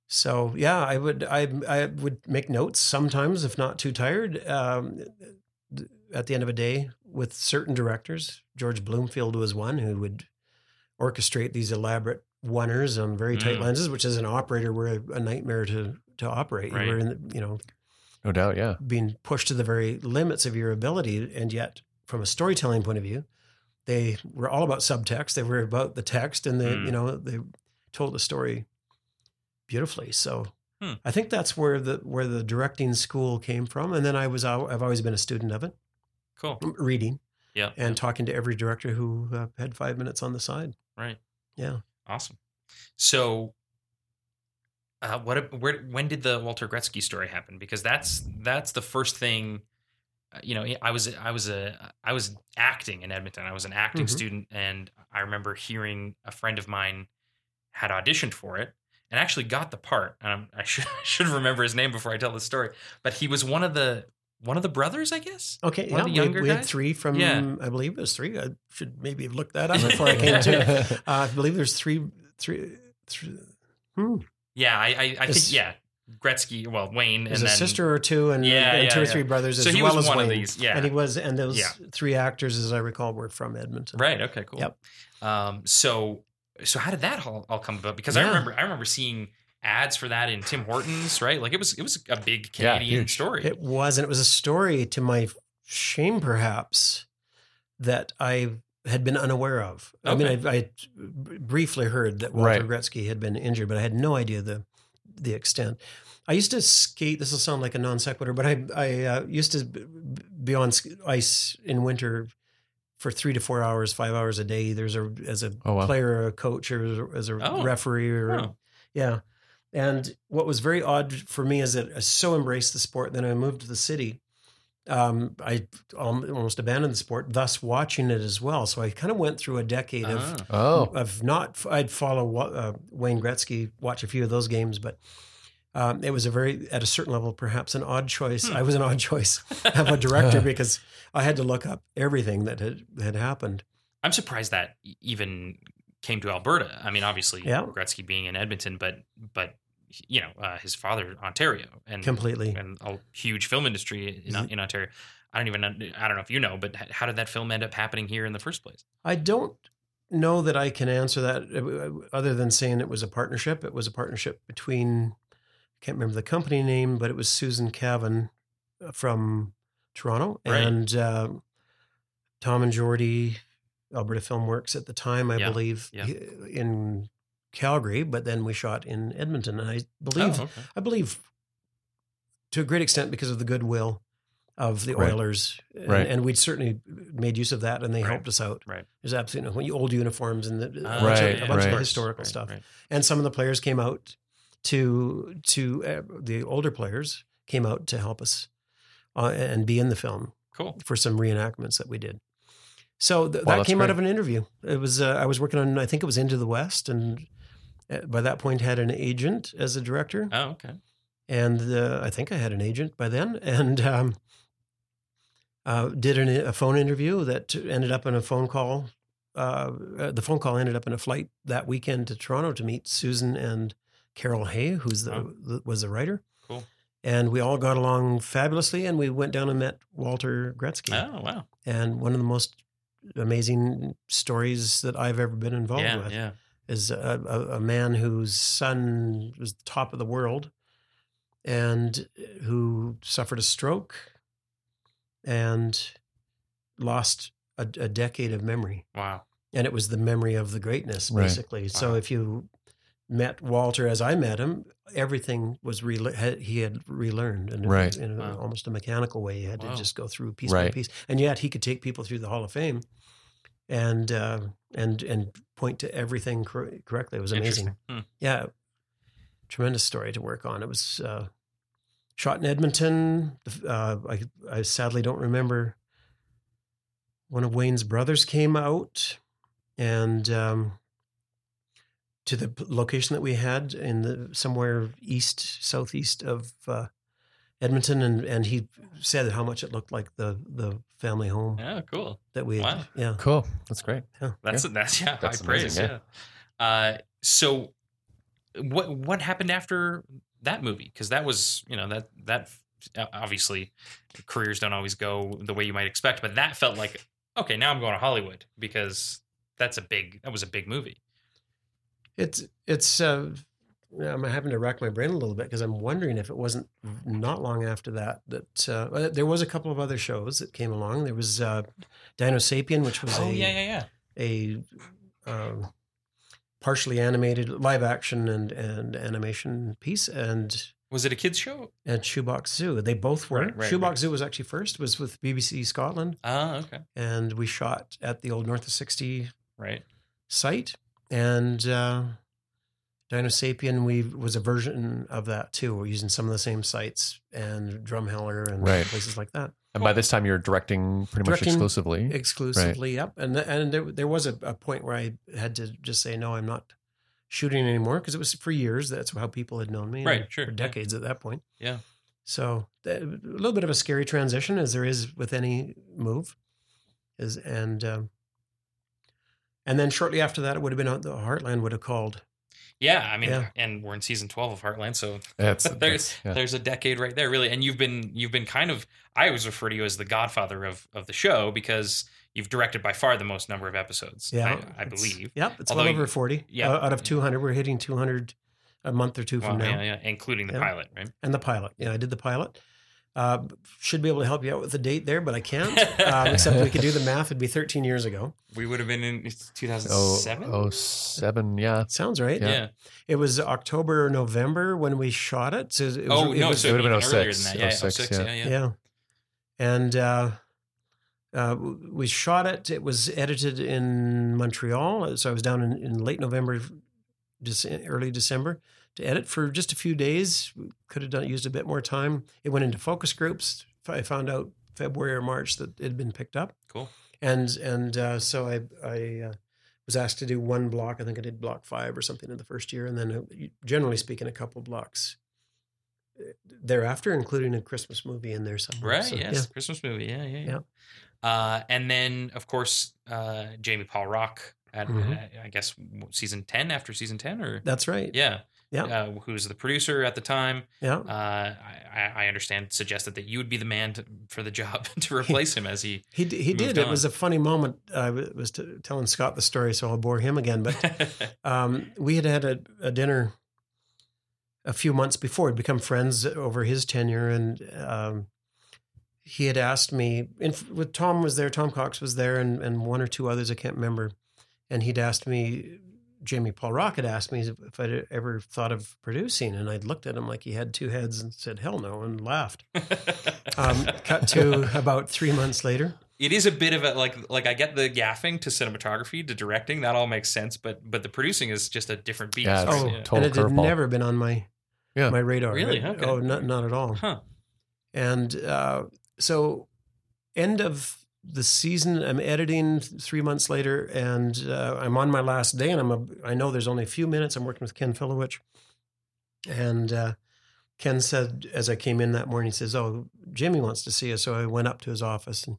so yeah, I would I I would make notes sometimes if not too tired. Um, at the end of a day, with certain directors, George Bloomfield was one who would orchestrate these elaborate oneers on very tight Mm. lenses, which as an operator were a, a nightmare to to operate. Right. You were in the, you know no doubt. Yeah. being pushed to the very limits of your ability, and yet from a storytelling point of view, they were all about subtext. They were about the text, and they Mm. you know they told the story beautifully. So. Hmm. I think that's where the where the directing school came from, and then I was al- I've always been a student of it, Cool. reading. Yeah. and talking to every director who uh, had five minutes on the side. Right. Yeah. Awesome. So, uh, what? Where? When did the Walter Gretzky story happen? Because that's that's the first thing. uh, You know, I was I was a I was acting in Edmonton. I was an acting Mhm. student, and I remember hearing a friend of mine had auditioned for it and actually got the part. Um, I should I should remember his name before I tell the story. But he was one of the one of the brothers, I guess. Okay, One yeah, of the we, younger we had guys? three from, Yeah. I believe it was three. I should maybe have looked that up before I came to. Uh, I believe there's three, three, three. Hmm. Yeah, I I, I think yeah, Gretzky. Well, Wayne There's and a then sister or two, and, Yeah, and yeah, two or three brothers, So as he well was as one of Wayne. these, yeah. and he was, and those three actors, as I recall, were from Edmonton. Right. Okay. Cool. Yep. Um. So so how did that all, all come about? Because I remember I remember seeing ads for that in Tim Hortons. Right. Like it was it was a big Canadian huge. story. It was, and it was a story to my shame, perhaps, that I had been unaware of. I mean, I, I briefly heard that Walter Right. Gretzky had been injured, but I had no idea the the extent. I used to skate. This will sound like a non sequitur, but I I uh, used to be on ice in winter for three to four hours, five hours a day. There's a as a Oh, wow. player, or a coach, or as a, as a Oh. referee, or Oh. yeah. And what was very odd for me is that I so embraced the sport. Then I moved to the city. Um, I almost abandoned the sport, thus watching it as well. So I kind of went through a decade of Ah. oh, of not. I'd follow uh, Wayne Gretzky, watch a few of those games, but um, it was a very, at a certain level, perhaps an odd choice. Hmm. I was an odd choice of a director because I had to look up everything that had had happened. I'm surprised that even came to Alberta. I mean, obviously Yeah. Gretzky being in Edmonton, but but you know uh, his father Ontario and Completely. and a huge film industry in, in Ontario. I don't even know- I don't know if you know, but how did that film end up happening here in the first place? I don't know that I can answer that uh, other than saying it was a partnership. It was a partnership between, I can't remember the company name, but it was Susan Cavan uh, from Toronto Right. and uh, Tom and Jordy, Alberta Film Works at the time, I Yeah, believe, yeah. in Calgary, but then we shot in Edmonton. And I believe, Oh, okay. I believe to a great extent because of the goodwill of the Right. Oilers. And, Right. and we'd certainly made use of that and they Right. helped us out. Right. There's absolutely no old uniforms and the, a Ah, bunch, of, a bunch of historical stuff. And some of the players came out to to uh, the older players came out to help us uh, and be in the film Cool. for some reenactments that we did. So th- Wow, that came out of an interview. It was uh, I was working on I think it was Into the West and uh, by that point had an agent as a director Oh, okay. and uh, I think I had an agent by then, and um, uh, did an, a phone interview that ended up in a phone call. Uh, uh, the phone call ended up in a flight that weekend to Toronto to meet Susan and Carol Hay, who's the, Oh. the was the writer. Cool. And we all got along fabulously, and we went down and met Walter Gretzky, Oh, wow. and one of the most amazing stories that I've ever been involved Yeah, with yeah. Is a, a, a man whose son was the top of the world and uh, who suffered a stroke and lost a, a decade of memory. Wow. And it was the memory of the greatness, Right. basically. So if you met Walter as I met him, everything was re- had- he had relearned in, a- Right. in a, Wow. almost a mechanical way. he had Wow. to just go through piece by piece, and yet he could take people through the Hall of Fame and uh, and and point to everything cor- correctly. It was amazing. Hmm. Yeah, tremendous story to work on. It was uh, shot in Edmonton. Uh, I, I sadly don't remember. One of Wayne's brothers came out, and um, to the location that we had in the somewhere east southeast of uh, Edmonton, and and he said how much it looked like the the family home Yeah, cool. that we. Wow. Yeah, cool. That's great. Yeah. That's that's yeah, That's high praise. amazing, Yeah. Uh, so, what what happened after that movie? Because that was you know that that obviously careers don't always go the way you might expect, but that felt like okay, now I'm going to Hollywood because that's a big that was a big movie. It's it's. Uh, I'm having to rack my brain a little bit because I'm wondering if it wasn't not long after that that uh, uh, there was a couple of other shows that came along. There was uh, Dinosapien, which was Oh a yeah, yeah, yeah. a um, partially animated live action and and animation piece, and Was Was it a kids show? and Shoebox Zoo. They both were. Right, right, Shoebox right. Zoo was actually first. Was with BBC Scotland, Ah, okay. and we shot at the old North of Sixty Right. site. And uh, Dinosapien, we was a version of that too. We're using some of the same sites and Drumheller and Right. places like that. And by this time, you're directing pretty much Directing exclusively. exclusively. Yep. And th- and there there was a, a point where I had to just say no, I'm not shooting anymore because it was for years. That's how people had known me. Right, and sure, For yeah. decades at that point. Yeah. So a little bit of a scary transition, as there is with any move, is and um, and then shortly after that, it would have been uh, the Heartland would have called. Yeah, I mean, Yeah. and we're in season twelve of Heartland, so That's, there's that's- yeah. there's a decade right there, really. And you've been you've been kind of I always refer to you as the Godfather of of the show because you've directed by far the most number of episodes. Yeah, I, I believe. Yep, it's Although well over forty. yeah. Uh, out of two hundred, we're hitting two hundred a month or two Wow, from now. yeah, yeah, including the Yeah. pilot, right? and the pilot. Yeah, I did the pilot. Uh, should be able to help you out with the date there, but I can't. um, except we could do the math. It'd be 13 years ago. We would have been in Oh, 2007. oh, seven, yeah. Sounds right. Yeah. yeah. It was October, or November when we shot it. So it was, Oh it no, was- so it it would've been have 06, than that. Yeah, 06, 06, yeah. yeah, yeah. yeah. And uh, uh, we shot it. It was edited in Montreal. So I was down in, in late November, Dece- early December to edit for just a few days. Could have done used a bit more time. It went into focus groups. I found out February or March that it had been picked up. Cool. and and uh, so I I uh, was asked to do one block. I think I did block five or something in the first year, and then uh, generally speaking, a couple blocks uh, thereafter, including a Christmas movie in there somewhere. Right. So, yes. Christmas movie. Yeah. Yeah. Yeah. Yeah. Uh, and then, of course, uh, Jamie Paul Rock at Mhm. uh, I guess season ten after season ten, or that's right. yeah, Yeah. Uh, who's the producer at the time? Yeah. Uh, I, I understand suggested that you would be the man to, for the job to replace him as he. He he did. It was a funny moment. I w- was t- telling Scott the story, so I'll bore him again. But um, we had had a, a dinner a few months before. We'd become friends over his tenure, and um, he had asked me. In, with Tom was there, Tom Cox was there, and, and one or two others I can't remember. And he'd asked me. Jamie Paul Rock had asked me if I'd ever thought of producing, and I'd looked at him like he had two heads and said, "Hell no," and laughed. Um, cut to about three months later. it is a bit of a like like I get the gaffing to cinematography to directing that all makes sense, but but the producing is just a different beast. Yeah, it's Oh, right? total and it had never been on my Yeah. my radar. Really? It- Okay. Oh, not not at all. Huh. And uh, so, end of the season, I'm editing three months later, and uh, I'm on my last day, and I'm a, I know there's only a few minutes. I'm working with Ken Filewych, and uh, Ken said as I came in that morning, he says, "Oh, Jimmy wants to see you." So I went up to his office, and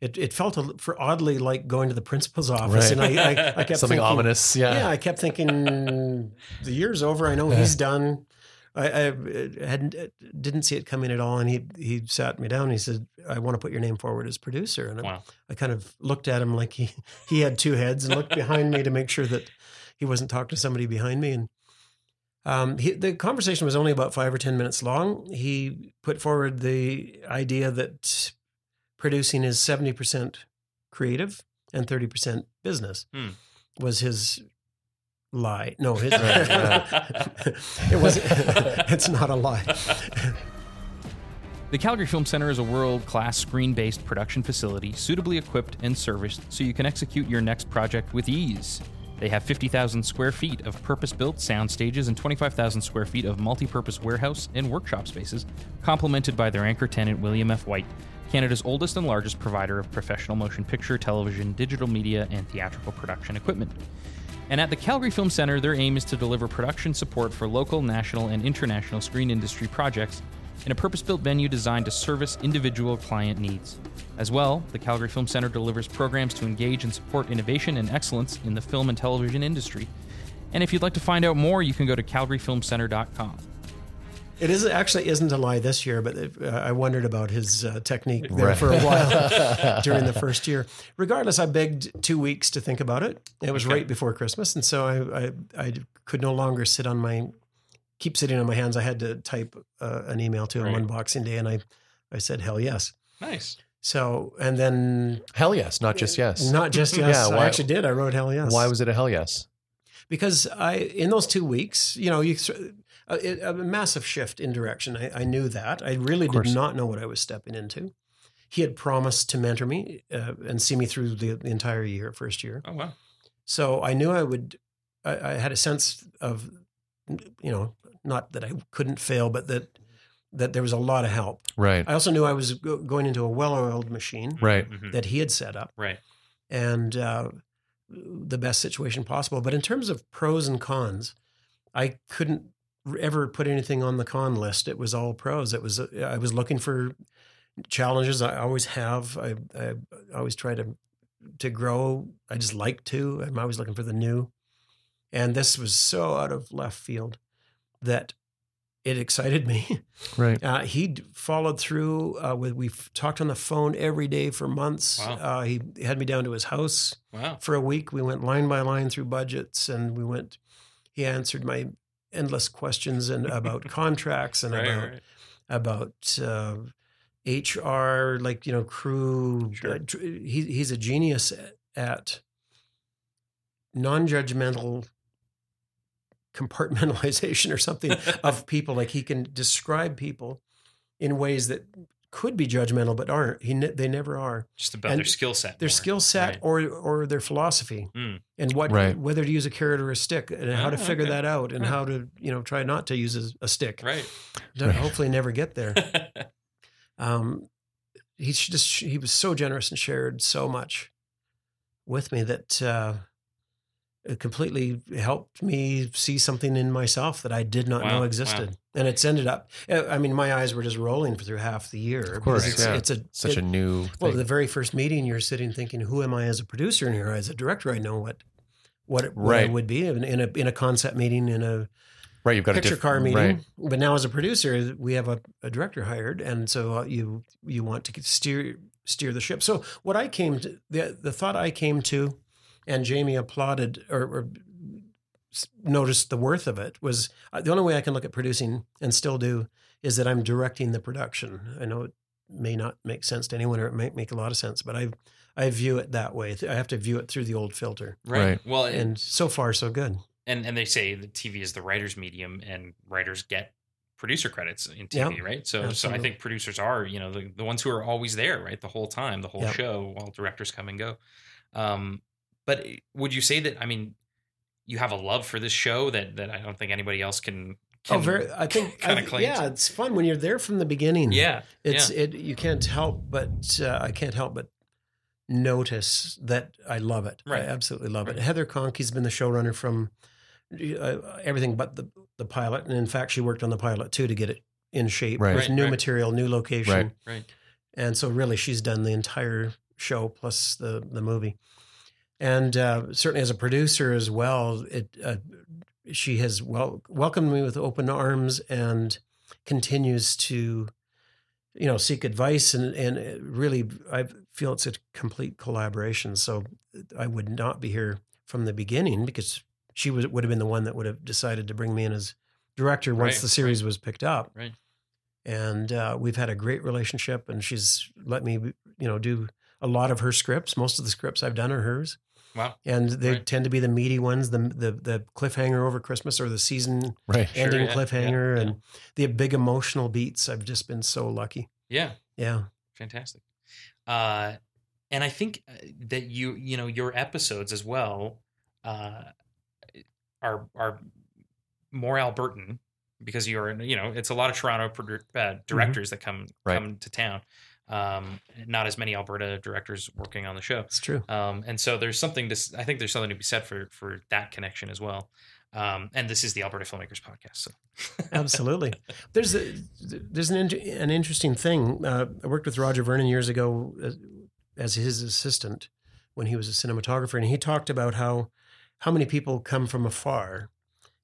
it it felt a, for oddly like going to the principal's office, Right. and I, I, I kept Something thinking, ominous. Yeah. yeah, I kept thinking the year's over. I know he's done. I, I hadn't didn't see it coming at all, and he he sat me down. And he said, "I want to put your name forward as producer." And I, I kind of looked at him like he he had two heads, and looked behind me to make sure that he wasn't talking to somebody behind me. And um, he, the conversation was only about five or ten minutes long. He put forward the idea that producing is seventy percent creative and thirty percent business. Hmm. Was his lie? No, his, Right, it wasn't. it's not a lie. The Calgary Film Center is a world class screen based production facility suitably equipped and serviced so you can execute your next project with ease. They have 50,000 square feet of purpose built sound stages and 25,000 square feet of multi purpose warehouse and workshop spaces, complemented by their anchor tenant William F. White, Canada's oldest and largest provider of professional motion picture, television, digital media, and theatrical production equipment. And at the Calgary Film Center, their aim is to deliver production support for local, national, and international screen industry projects in a purpose built venue designed to service individual client needs. As well, the Calgary Film Center delivers programs to engage and support innovation and excellence in the film and television industry. And if you'd like to find out more, you can go to calgaryfilmcenter.com. It is actually isn't a lie this year, but uh, I wondered about his uh, technique there Right. for a while during the first year. Regardless, I begged two weeks to think about it. It was Okay. right before Christmas, and so I, I I could no longer sit on my keep sitting on my hands. I had to type uh, an email to him Right. on Boxing Day, and I I said hell yes. Nice. So and then Hell yes, not just yes. not just yes, Yeah, I actually did. I wrote hell yes. Why was it a hell yes? because I in those two weeks, you know, you a, a massive shift in direction. I, I knew that. I really did not know what I was stepping into. He had promised to mentor me uh, and see me through the, the entire year, first year. Oh wow. So I knew I would. I, I had a sense of, you know, not that I couldn't fail, but that that there was a lot of help. Right. I also knew I was go- going into a well-oiled machine Right. Mhm. that he had set up Right. and uh, the best situation possible. But in terms of pros and cons, I couldn't ever put anything on the con list. It was all pros. It was I was looking for challenges. I always have. I, I always try to to grow. I just like to. I'm always looking for the new. And this was so out of left field that it excited me. Right. Uh, he followed through uh, with. We've talked on the phone every day for months. Wow. Uh, he had me down to his house Wow. for a week. We went line by line through budgets, and we went. He answered my endless questions and about contracts and Right. about about uh, HR, like you know, crew. Sure. Uh, he, he's a genius at non-judgmental compartmentalization or something of people. Like he can describe people in ways that could be judgmental, but aren't. He ne- they never are. Just about and their skill set. Their skill set Right. or or their philosophy Mm. and what Right. whether to use a carrot or a stick and how to Ah, figure okay. that out and Huh. how to you know try not to use a, a stick. Right. To Right. Hopefully, never get there. um, he's just he was so generous and shared so much with me that uh, it completely helped me see something in myself that I did not Wow, know wow. And it's ended up. uh, I mean, my eyes were just rolling through half the year. Of course, it's, yeah. it's a Such it- a new well, thing. the very first meeting, you're sitting thinking, "Who am I as a producer in here? As a director, I know what what it, Right. would be in, in a in a concept meeting, in a right. You've got picture a diff- car meeting. Right. But now, as a producer, we have a, a director hired, and so uh, you you want to steer steer the ship. So what I came to the the thought I came to, and Jamie applauded or, or noticed the worth of it was uh, the only way I can look at producing and still do is that I'm directing the production. I know it may not make sense to anyone, or it might make a lot of sense, but I I view it that way. I have to view it through the old filter, Right. Right. Well, and, and so far so good. and and they say that TV is the writer's medium, and writers get producer credits in Yeah, TV, right? So, so I think producers are, you know, the, the ones who are always there, right, the whole time, the whole Yeah. show, while directors come and go. Um, but would you say that? I mean, you have a love for this show that that I don't think anybody else can. Oh, very. I think. kinda I- claim yeah, it's fun when you're there from the beginning. Yeah, it's it. You can't help but uh, I can't help but notice that I love it. Right. I absolutely love Right. it. Heather Conkie's been the showrunner from uh, everything but the the pilot, and in fact, she worked on the pilot too to get it in shape Right. with Right, new right. material, new location, Right. right. and so really, she's done the entire show plus the the movie. And uh, certainly, as a producer as well, it uh, she has well welcomed me with open arms and continues to, you know, seek advice and and really I feel it's a complete collaboration. So I would not be here from the beginning because she was would have been the one that would have decided to bring me in as director once Right, the series was picked up. Right. And uh, we've had a great relationship, and she's let me, you know, do a lot of her scripts. Most of the scripts I've done are hers Wow. and they Right. tend to be the meaty ones, the the the cliffhanger over Christmas or the season Right. Sure, ending yeah, cliffhanger, yeah, and the big emotional beats. I've just been so lucky. Yeah. Yeah, fantastic uh and i think uh, that you you know your episodes as well uh are are more albertan because you're you know it's a lot of toronto produ- uh, directors that come Right. come to town um not as many alberta directors working on the show it's true. um and so there's something to i think there's something to be said for for that connection as well um and this is the alberta filmmakers podcast so Absolutely. There's a there's an an interesting thing. Uh, I worked with Roger Vernon years ago as, as his assistant when he was a cinematographer, and he talked about how how many people come from afar,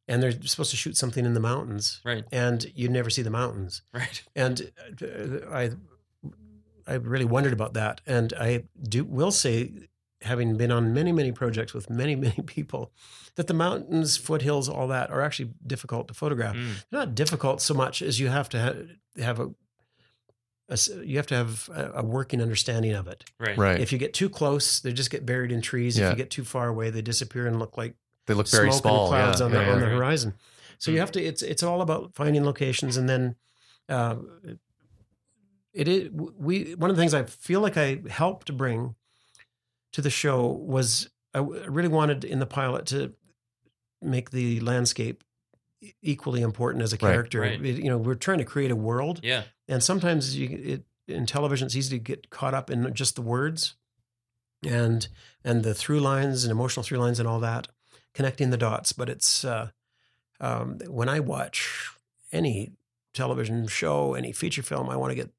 and they're supposed to shoot something in the mountains, right and you never see the mountains. right and uh, I I really wondered about that, and I do will say, having been on many many projects with many many people, that the mountains, foothills, all that are actually difficult to photograph. Mm, They're not difficult so much as you have to ha- have a you have to have a, a working understanding of it. right Right. If you get too close, they just get buried in trees. Yeah. If you get too far away, they disappear and look like they look very small. clouds yeah. on the yeah, on yeah. the horizon. So you have to. It's it's all about finding locations, and then uh, it is. We one of the things I feel like I helped bring to the show was I really wanted in the pilot to make the landscape equally important as a Right, character. right. It- you know, we're trying to create a world, Yeah. and sometimes you, it, in television it's easy to get caught up in just the words and and the through lines and emotional through lines and all that connecting the dots but it's uh, um, when i watch any television show any feature film i want to get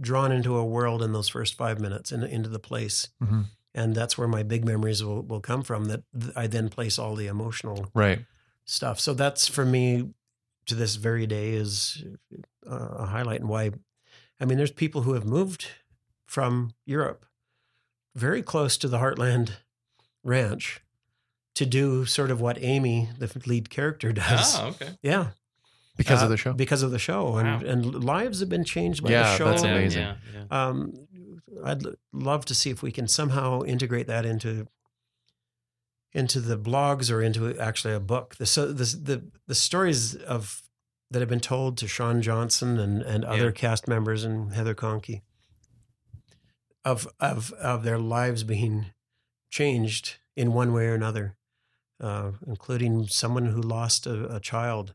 drawn into a world in those first five minutes and into the place Mhm. and that's where my big memories will, will come from that i then place all the emotional Right. stuff. So that's for me to this very day is uh, a highlight and why. I mean, there's people who have moved from Europe very close to the Heartland Ranch to do sort of what Amy, the lead character, does. Oh, okay. Yeah, Because Uh, of the show. Because of the show, Wow. and and lives have been changed by Yeah, the show. that's amazing. Yeah, yeah. Um, I'd l- love to see if we can somehow integrate that into into the blogs or into actually a book. The so the the, the stories of that have been told to Shaun Johnston and and other Yeah. cast members and Heather Conkie of of of their lives being changed in one way or another, uh, including someone who lost a, a child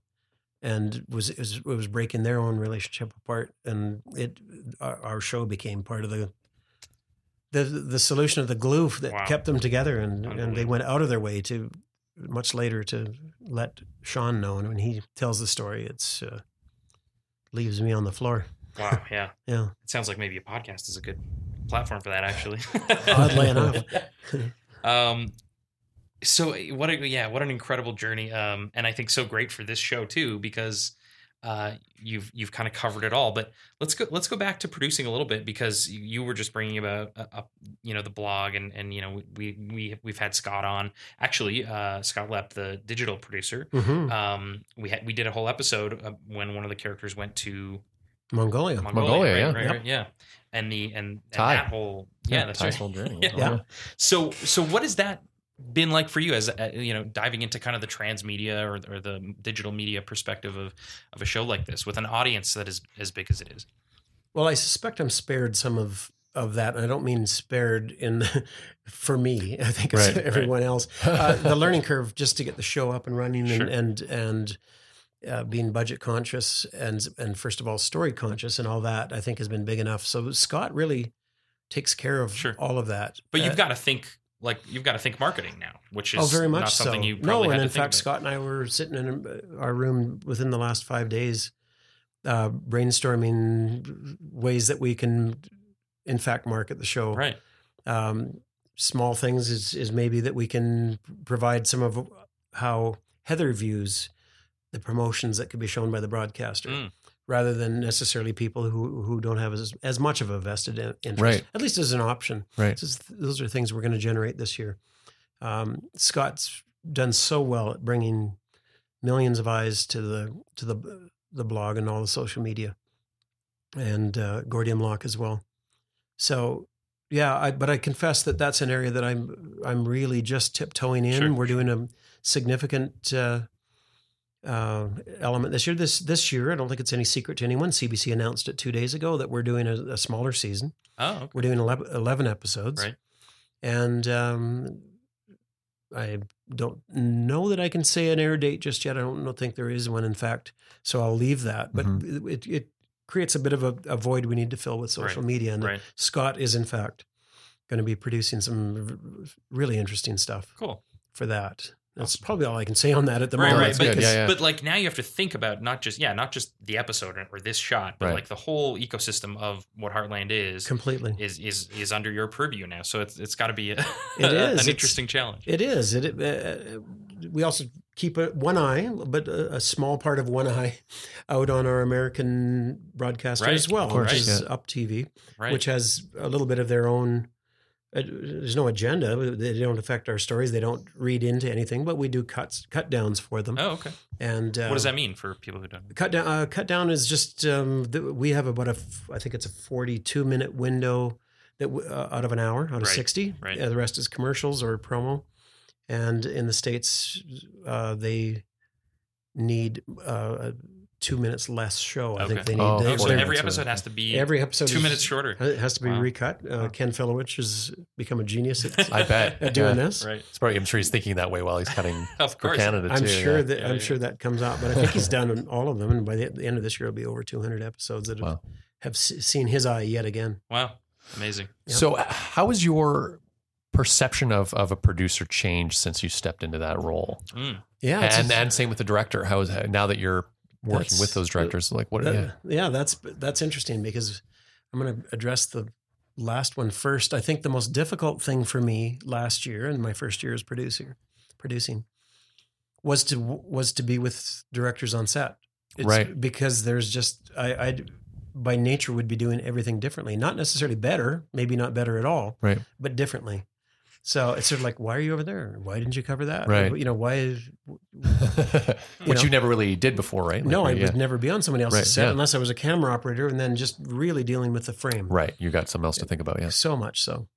and was, was was breaking their own relationship apart, and it our, our show became part of the the the solution of the glue that Wow. kept them together, and and they went out of their way to much later to let Shaun know, and when he tells the story, it's uh, leaves me on the floor. Wow. Yeah. Yeah, It sounds like maybe a podcast is a good platform for that, actually. oddly enough. Um, so what a yeah, what an incredible journey. Um, and I think so great for this show too because uh, you've you've kind of covered it all. But let's go let's go back to producing a little bit because you- you were just bringing about uh, up you know the blog and and you know we we we've had Scott on actually uh, Scott Lepp the digital producer. hmm Um, we had we did a whole episode uh, when one of the characters went to Mongolia. Mongolia, Mongolia, right, yeah. right, Yep. right, yeah, and the and, and that whole yeah, that's Ty's right. whole journey. Yeah. Yeah. So so what is that been like for you as uh, you know diving into kind of the transmedia or, or the digital media perspective of of a show like this with an audience that is as big as it is? Well, I suspect I'm spared some of of that, and I don't mean spared in the, for me. I think it's Right, right. everyone else. Uh, the learning curve just to get the show up and running, Sure. and and and uh, being budget conscious and and first of all story conscious and all that, I think has been big enough. So Scott really takes care of Sure. all of that. But you've Uh, got to think like you've got to think marketing now, which is oh, very much not something so. you no, probably and had in fact. Scott and I were sitting in our room within the last five days, uh, brainstorming ways that we can, in fact, market the show. right. Um, small things is is maybe that we can provide some of how Heather views the promotions that could be shown by the broadcaster. Mm. Rather than necessarily people who, who don't have as, as much of a vested interest, Right. at least as an option. Right. Is- those are things we're going to generate this year. Um, Scott's done so well at bringing millions of eyes to the to the the blog and all the social media, and uh, Gordium Lock as well. So, yeah, I, but I confess that that's an area that I'm I'm really just tiptoeing in. Sure, We're doing a significant uh, uh, element this year. This this year, I don't think it's any secret to anyone. CBC announced it two days ago that we're doing a, a smaller season. Oh, okay. We're doing 11, 11 episodes. Right. And um, I don't know that I can say an air date just yet. I don't know, think there is one, in fact. So I'll leave that. But it, it creates a bit of a, a void we need to fill with social Right. media. And Right. Scott is, in fact, going to be producing some r- really interesting stuff Cool. for that. That's probably all I can say on that at the right, moment. right. that's But. Yeah, yeah. but like now you have to think about not just yeah, not just the episode or this shot, but Right. like the whole ecosystem of what Heartland is. Completely. is is is under your purview now. So it's it's got to be a, It is. an It's- interesting challenge. It is. It. Uh, we also keep a, one eye, but a, a small part of one eye, out on our American broadcaster Right, as well, which is yeah. Up TV, right. which has a little bit of their own. There's no agenda. They don't affect our stories. They don't read into anything, but we do cuts, cut downs for them. oh, okay. And uh, what does that mean for people who don't? Cut down. Uh, cut down is just um, the, we have about a I think it's a forty-two minute window that w- uh, out of an hour, out of Right, sixty. right. Uh, the rest is commercials or promo. And in the states, uh, they need uh, two minutes less show. I think they need. Oh, they- so every episode has to be every episode two is- minutes shorter. It has to be Wow. recut. Uh, Wow. Ken Filewych has become a genius at, I bet. at doing Yeah. this. Right. It's probably, I'm sure he's thinking that way while he's cutting Of for course. Canada I'm too. sure yeah. that Yeah, I'm yeah. sure that comes out, but I think he's done all of them, and by the, the end of this year, it'll be over 200 episodes that have, Wow. have s- seen his eye yet again. Wow. Amazing. Yep. So, how has your perception of, of a producer changed since you stepped into that role? Mm. Yeah, it's- And and same with the director. How is now that you're working That's- with those directors? Like what? that- yeah. yeah, that's that's interesting because I'm going to address the last one first. I think the most difficult thing for me last year and my first year as producer producing was to was to be with directors on set. It's Right. Because there's just I I by nature would be doing everything differently. Not necessarily better, maybe not better at all, Right. but differently. So it's sort of like, why are you over there? Why didn't you cover that? Right. You know, why? Which know? you never really did before, right? Like, no, I yeah. would never be on somebody else's Right, set yeah. unless I was a camera operator, and then just really dealing with the frame. Right. You got something else to think about. Yeah. So much so.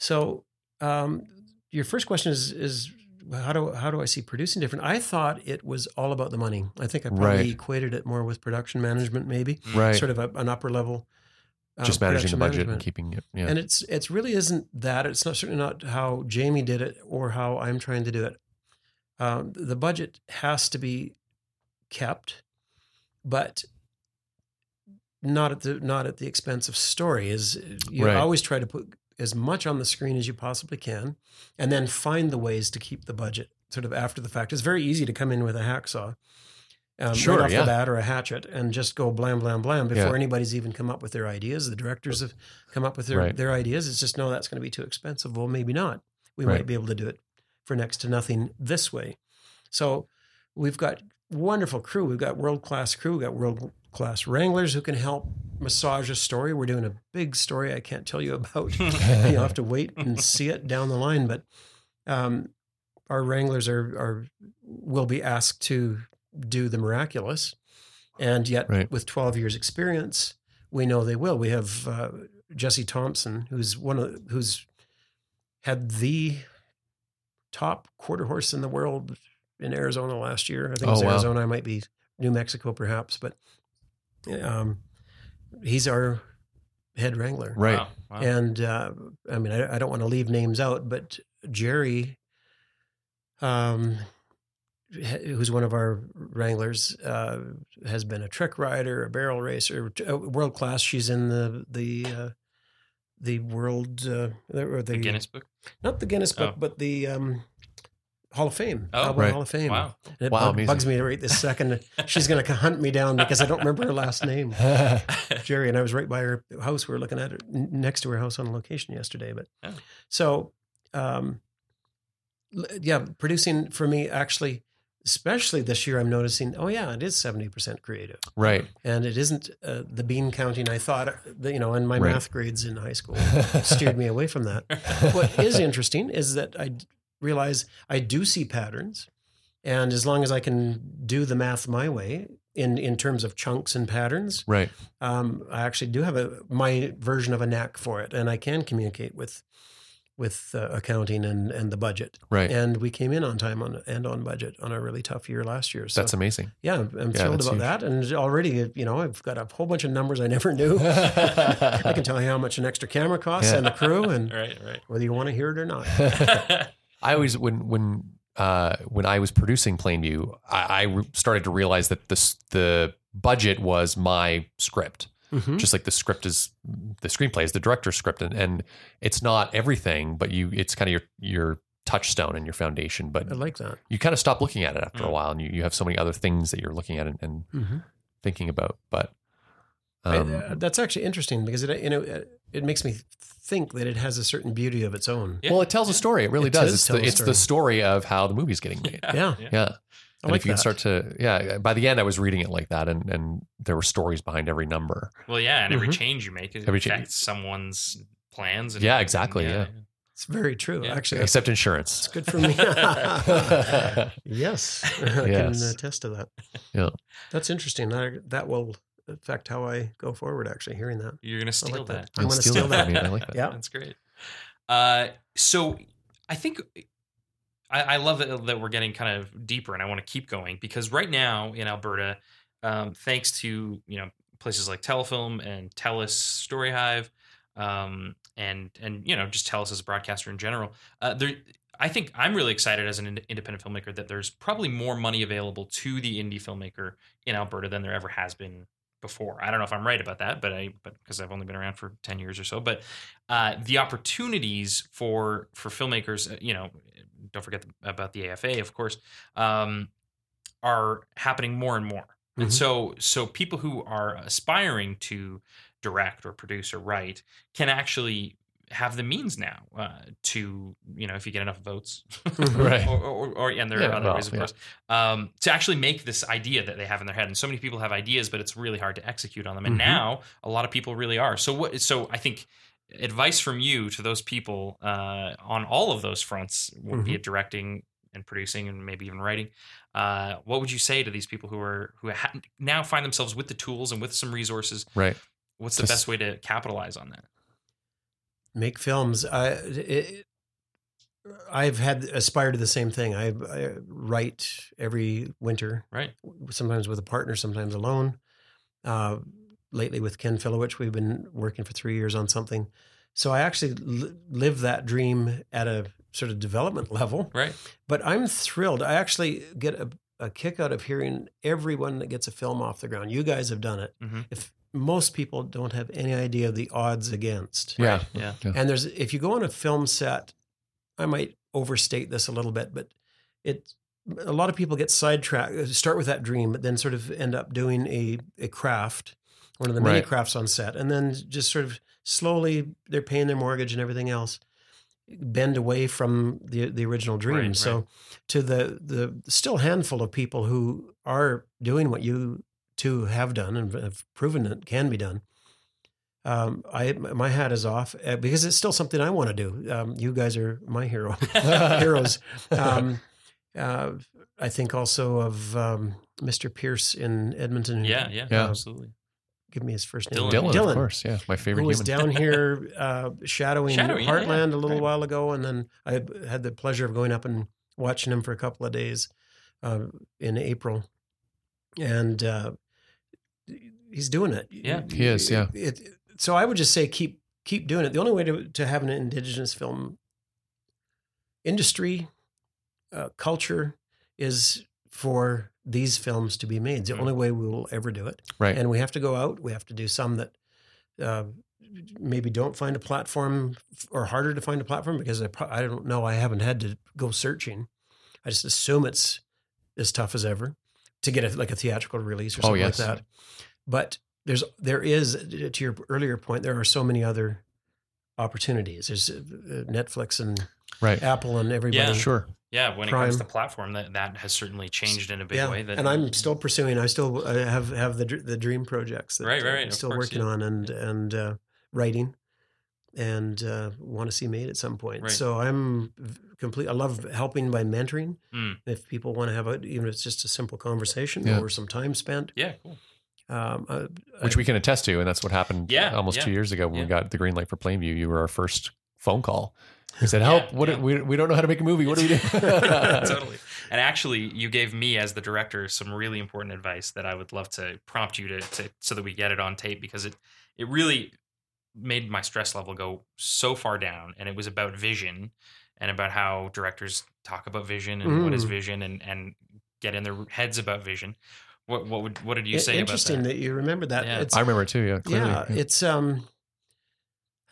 So, um, your first question is is how do how do I see producing different? I thought it was all about the money. I think I probably Right. equated it more with production management, maybe Right. sort of a, an upper level. Uh, Just managing the budget and keeping it. Yeah. And it's it's really isn't that. It's not certainly not how Jamie did it or how I'm trying to do it. Um, the budget has to be kept, but not at the not at the expense of story. Is you Right. always try to put as much on the screen as you possibly can, and then find the ways to keep the budget sort of after the fact. It's very easy to come in with a hacksaw. Um, Sure, right off yeah. the bat, or a hatchet, and just go blam blam blam before Yeah. anybody's even come up with their ideas. The directors have come up with their Right. their ideas. It's just no, that's going to be too expensive. Well, maybe not. We Right. might be able to do it for next to nothing this way. So we've got wonderful crew. We've got world class crew. We've got world class wranglers who can help massage a story. We're doing a big story I can't tell you about. You'll have to wait and see it down the line. But um, our wranglers are are will be asked to do the miraculous, and yet Right. with 12 years experience, we know they will. We have uh, Jesse Thompson, who's one of who's had the top quarter horse in the world in Arizona last year. I think it was Oh, wow. Arizona. I might be New Mexico, perhaps, but um, he's our head wrangler. Right. Wow. Wow. And uh, I mean, I, I don't want to leave names out, but Jerry, um, h- who's one of our wranglers, uh, has been a trick rider, a barrel racer, uh, world class. She's in the the uh, the world uh, or the, the Guinness Book. not the Guinness Book, Oh. but the um, Hall of Fame, Oh. Alberta Right. Hall of Fame. Wow. And it Wow, bug- bugs me right this second. She's going to hunt me down because I don't remember her last name. Jerry, and I was right by her house. We were looking at it next to her house on location yesterday. But Oh. so, um, yeah, producing for me actually, especially this year, I'm noticing. Oh yeah, it is seventy percent creative, right. and it isn't uh, the bean counting I thought. uh, that, You know, and my Right. math grades in high school steered me away from that. What is interesting is that I d- realize I do see patterns, and as long as I can do the math my way in in terms of chunks and patterns, Right. um, I actually do have a my version of a knack for it, and I can communicate with with uh, accounting and and the budget. Right. And we came in on time on and on budget on a really tough year last year. So That's amazing. yeah, I'm I'm Yeah, thrilled about huge. that. And already, you know, I've got a whole bunch of numbers I never knew. I can tell you how much an extra camera costs Yeah. and the crew, and right. Right. whether you want to hear it or not. I always when when uh, when I was producing Plainview, I, I started to realize that this the budget was my script. Mhm. Just like the script is the screenplay is the director's script, and, and it's not everything, but you it's kind of your your touchstone and your foundation. But I like that. you kind of stop looking at it after a Mm. while, and you, you have so many other things that you're looking at and, and Mhm. thinking about. But I- um, uh, that's actually interesting because it you know it, it makes me think that it has a certain beauty of its own. Yeah. well, it tells a story. It really It does. does It's the a it's the story. story of how the movie's getting made. Yeah. Yeah. I and like if you can that. start to, yeah, by the end, I was reading it like that, and, and there were stories behind every number. Well, yeah, and every Mhm. change you make it Every cha- affects someone's plans. And, Yeah, exactly, yeah. It's very true. Yeah. Actually, Except insurance. It's good for me. yes, I can attest to that. Yeah. that's interesting. That, that will affect how I go forward. Actually, hearing that. You're gonna steal like that. that. I'm gonna steal that. that. I, mean, I like that. Yeah. That's great. Uh, so I think I, I love that, that we're getting kind of deeper, and I want to keep going because right now in Alberta, um, thanks to you know places like Telefilm and Telus Storyhive, um, and and you know just Telus as a broadcaster in general, uh, there. I think I'm really excited as an independent filmmaker that there's probably more money available to the indie filmmaker in Alberta than there ever has been before. I don't know if I'm right about that, but I but because I've only been around for 10 years or so, but uh, the opportunities for for filmmakers, uh, you know, don't forget the, about the AFA, of course, um, are happening more and more. And Mhm. so so people who are aspiring to direct or produce or write can actually have the means now uh, to you know if you get enough votes Right. or, or, or and there Yeah, are other well, ways of yeah. course um, to actually make this idea that they have in their head and so many people have ideas but it's really hard to execute on them and Mhm. now a lot of people really are so what so i think advice from you to those people uh, on all of those fronts Mm-hmm. be it directing and producing and maybe even writing uh, what would you say to these people who are who ha- now find themselves with the tools and with some resources Right. what's the Just- best way to capitalize on that make films. I it, I've had aspired to the same thing. I, I write every winter, right sometimes with a partner, sometimes alone. Uh, lately with Ken Filewych, we've been working for three years on something. So I actually li- live that dream at a sort of development level. right But I'm thrilled. I actually get a, a kick out of hearing everyone that gets a film off the ground. You guys have done it. Mhm. If most people don't have any idea of the odds against. Yeah. yeah And there's if you go on a film set, I might overstate this a little bit, but it a lot of people get sidetracked. Start with that dream, but then sort of end up doing a a craft, one of the many Right. crafts on set, and then just sort of slowly they're paying their mortgage and everything else, bend away from the the original dream. Right, so right. to the the still handful of people who are doing what you two have done and have proven it can be done um, I my hat is off uh, because it's still something I want to do. Um, you guys are my hero heroes. Um, uh, I think also of um, Mr. Pearce in Edmonton. yeah yeah, Yeah. absolutely Give me his first name. Dylan. Dylan, of course. Yeah. My favorite Who was human. down here uh, shadowing, Shadowing, Heartland yeah. a little Right. while ago, and then I had the pleasure of going up and watching him for a couple of days uh, in April, and uh, he's doing it. Yeah. He is, yeah. It, so I would just say keep keep doing it. The only way to to have an indigenous film industry uh, culture is for these films to be made. It's the Mm. only way we will ever do it Right. and we have to go out. We have to do some that uh, maybe don't find a platform or harder to find a platform because I, pro- I don't know. I haven't had to go searching. I just assume it's as tough as ever to get a, like a theatrical release or Oh, something yes. like that. But there's there is to your earlier point. There are so many other opportunities. There's uh, Netflix and right. Apple and everybody. Yeah. Sure. Yeah, when it comes to platform, that that has certainly changed in a big yeah, way. That and I'm still pursuing. I still uh, have have the the dream projects that Right, right, right, I'm still course, working yeah. on and and uh, writing, and uh, want to see made at some point. Right. So I'm complete. I love helping by mentoring. Mm. If people want to have a even if it's just a simple conversation Yeah. or some time spent, yeah, cool. um, I, Which I- we can attest to, and that's what happened. Yeah, almost yeah, two years ago when yeah. we got the green light for Plainview. You were our first phone call. We said, Yeah, "Help! what yeah. we we don't know how to make a movie. What do we do?" totally. And actually, you gave me as the director some really important advice that I would love to prompt you to, to so that we get it on tape because it it really made my stress level go so far down, and it was about vision and about how directors talk about vision and what is Mm. vision and and get in their heads about vision. What what would what did you say about interesting that? that you remember that. Yeah. It's, I remember it too. Yeah, clearly. yeah, it's um.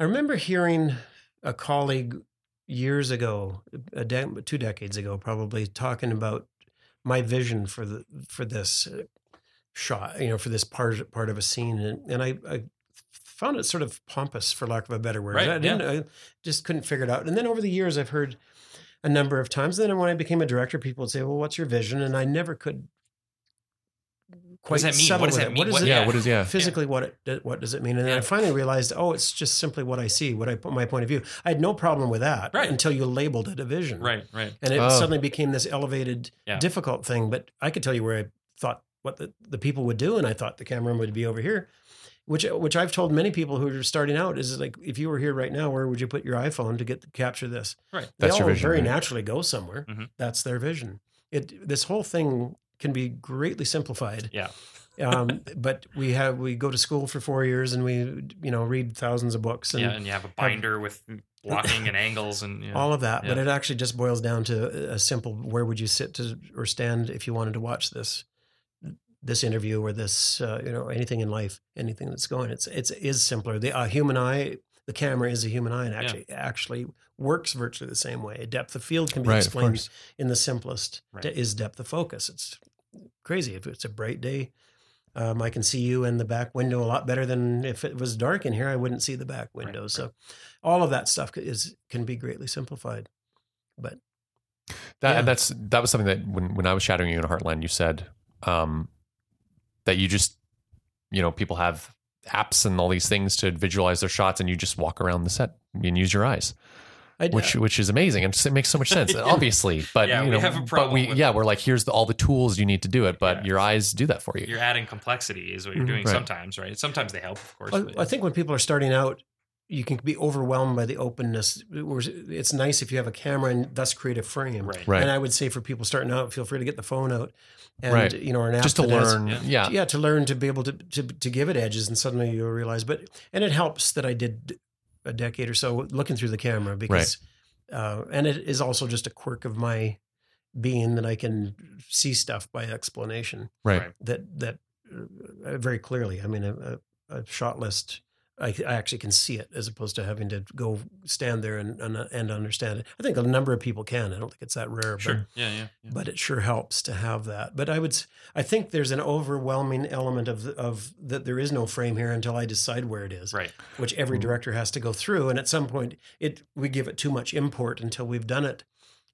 I remember hearing a colleague years ago, a de- two decades ago, probably talking about my vision for the for this uh, shot, you know, for this part part of a scene, and, and I, I found it sort of pompous, for lack of a better word. Right, I didn't, I just couldn't figure it out. And then over the years, I've heard a number of times. Then when I became a director, people would say, "Well, what's your vision?" And I never could. What does that mean? What does that it. mean? What is What- it? yeah, yeah. What is yeah? physically what it what does it mean and then Yeah. i finally realized oh it's just simply what i see what i put my point of view i had no problem with that Right. until you labeled it a vision Right, right. and it Oh. suddenly became this elevated Yeah. difficult thing but i could tell you where i thought what the, the people would do and i thought the camera would be over here which which I've told many people who are starting out is like if you were here right now, where would you put your iPhone to get capture this? Right. They That's all your vision, very right? naturally go somewhere. Mhm. That's their vision. It this whole thing can be greatly simplified. Yeah. Um, but we have we go to school for four years and we you know read thousands of books and yeah, and you have a binder with blocking and angles and you know, all of that. But it actually just boils down to a simple: where would you sit to or stand if you wanted to watch this this interview or this uh, you know anything in life, anything that's going? It's it's is simpler. The uh, human eye, the camera is a human eye, and Yeah. actually actually works virtually the same way. A Depth of field can be Right, explained in the simplest. Right. de- Is depth of focus? It's crazy if it's a bright day. Um, I can see you in the back window a lot better than if it was dark in here. I wouldn't see the back window. right. So, all of that stuff is can be greatly simplified. But That, Yeah. And that's that was something that when when I was shadowing you in Heartland, you said um, that you just you know people have apps and all these things to visualize their shots, and you just walk around the set and use your eyes, I, which which is amazing and it makes so much sense. Obviously, but Yeah, you we know, have a but problem we with- yeah we're like here's the, all the tools you need to do it, but Yeah. your eyes do that for you. you're adding complexity is what you're Mhm. doing Right. sometimes, right? Sometimes they help, of course. I, but- I think when people are starting out, you can be overwhelmed by the openness. It's nice if you have a camera and thus create a frame. right. Right. And I would say for people starting out, feel free to get the phone out and Right. you know, or an app just to that has- learn, yeah. yeah, yeah, to learn to be able to, to to give it edges, and suddenly you'll realize. But and it helps that I did a decade or so looking through the camera because, uh, and it is also just a quirk of my being that I can see stuff by explanation right. Right. that that uh, very clearly. I mean, a, a, a shot list. I, I actually can see it as opposed to having to go stand there and, and and understand it. I think a number of people can. I don't think it's that rare, but Sure. Yeah, yeah. yeah. but it sure helps to have that. But I would, s- I think there's an overwhelming element of of that there is no frame here until I decide where it is, Right. which every Mhm. director has to go through. And at some point, it we give it too much import until we've done it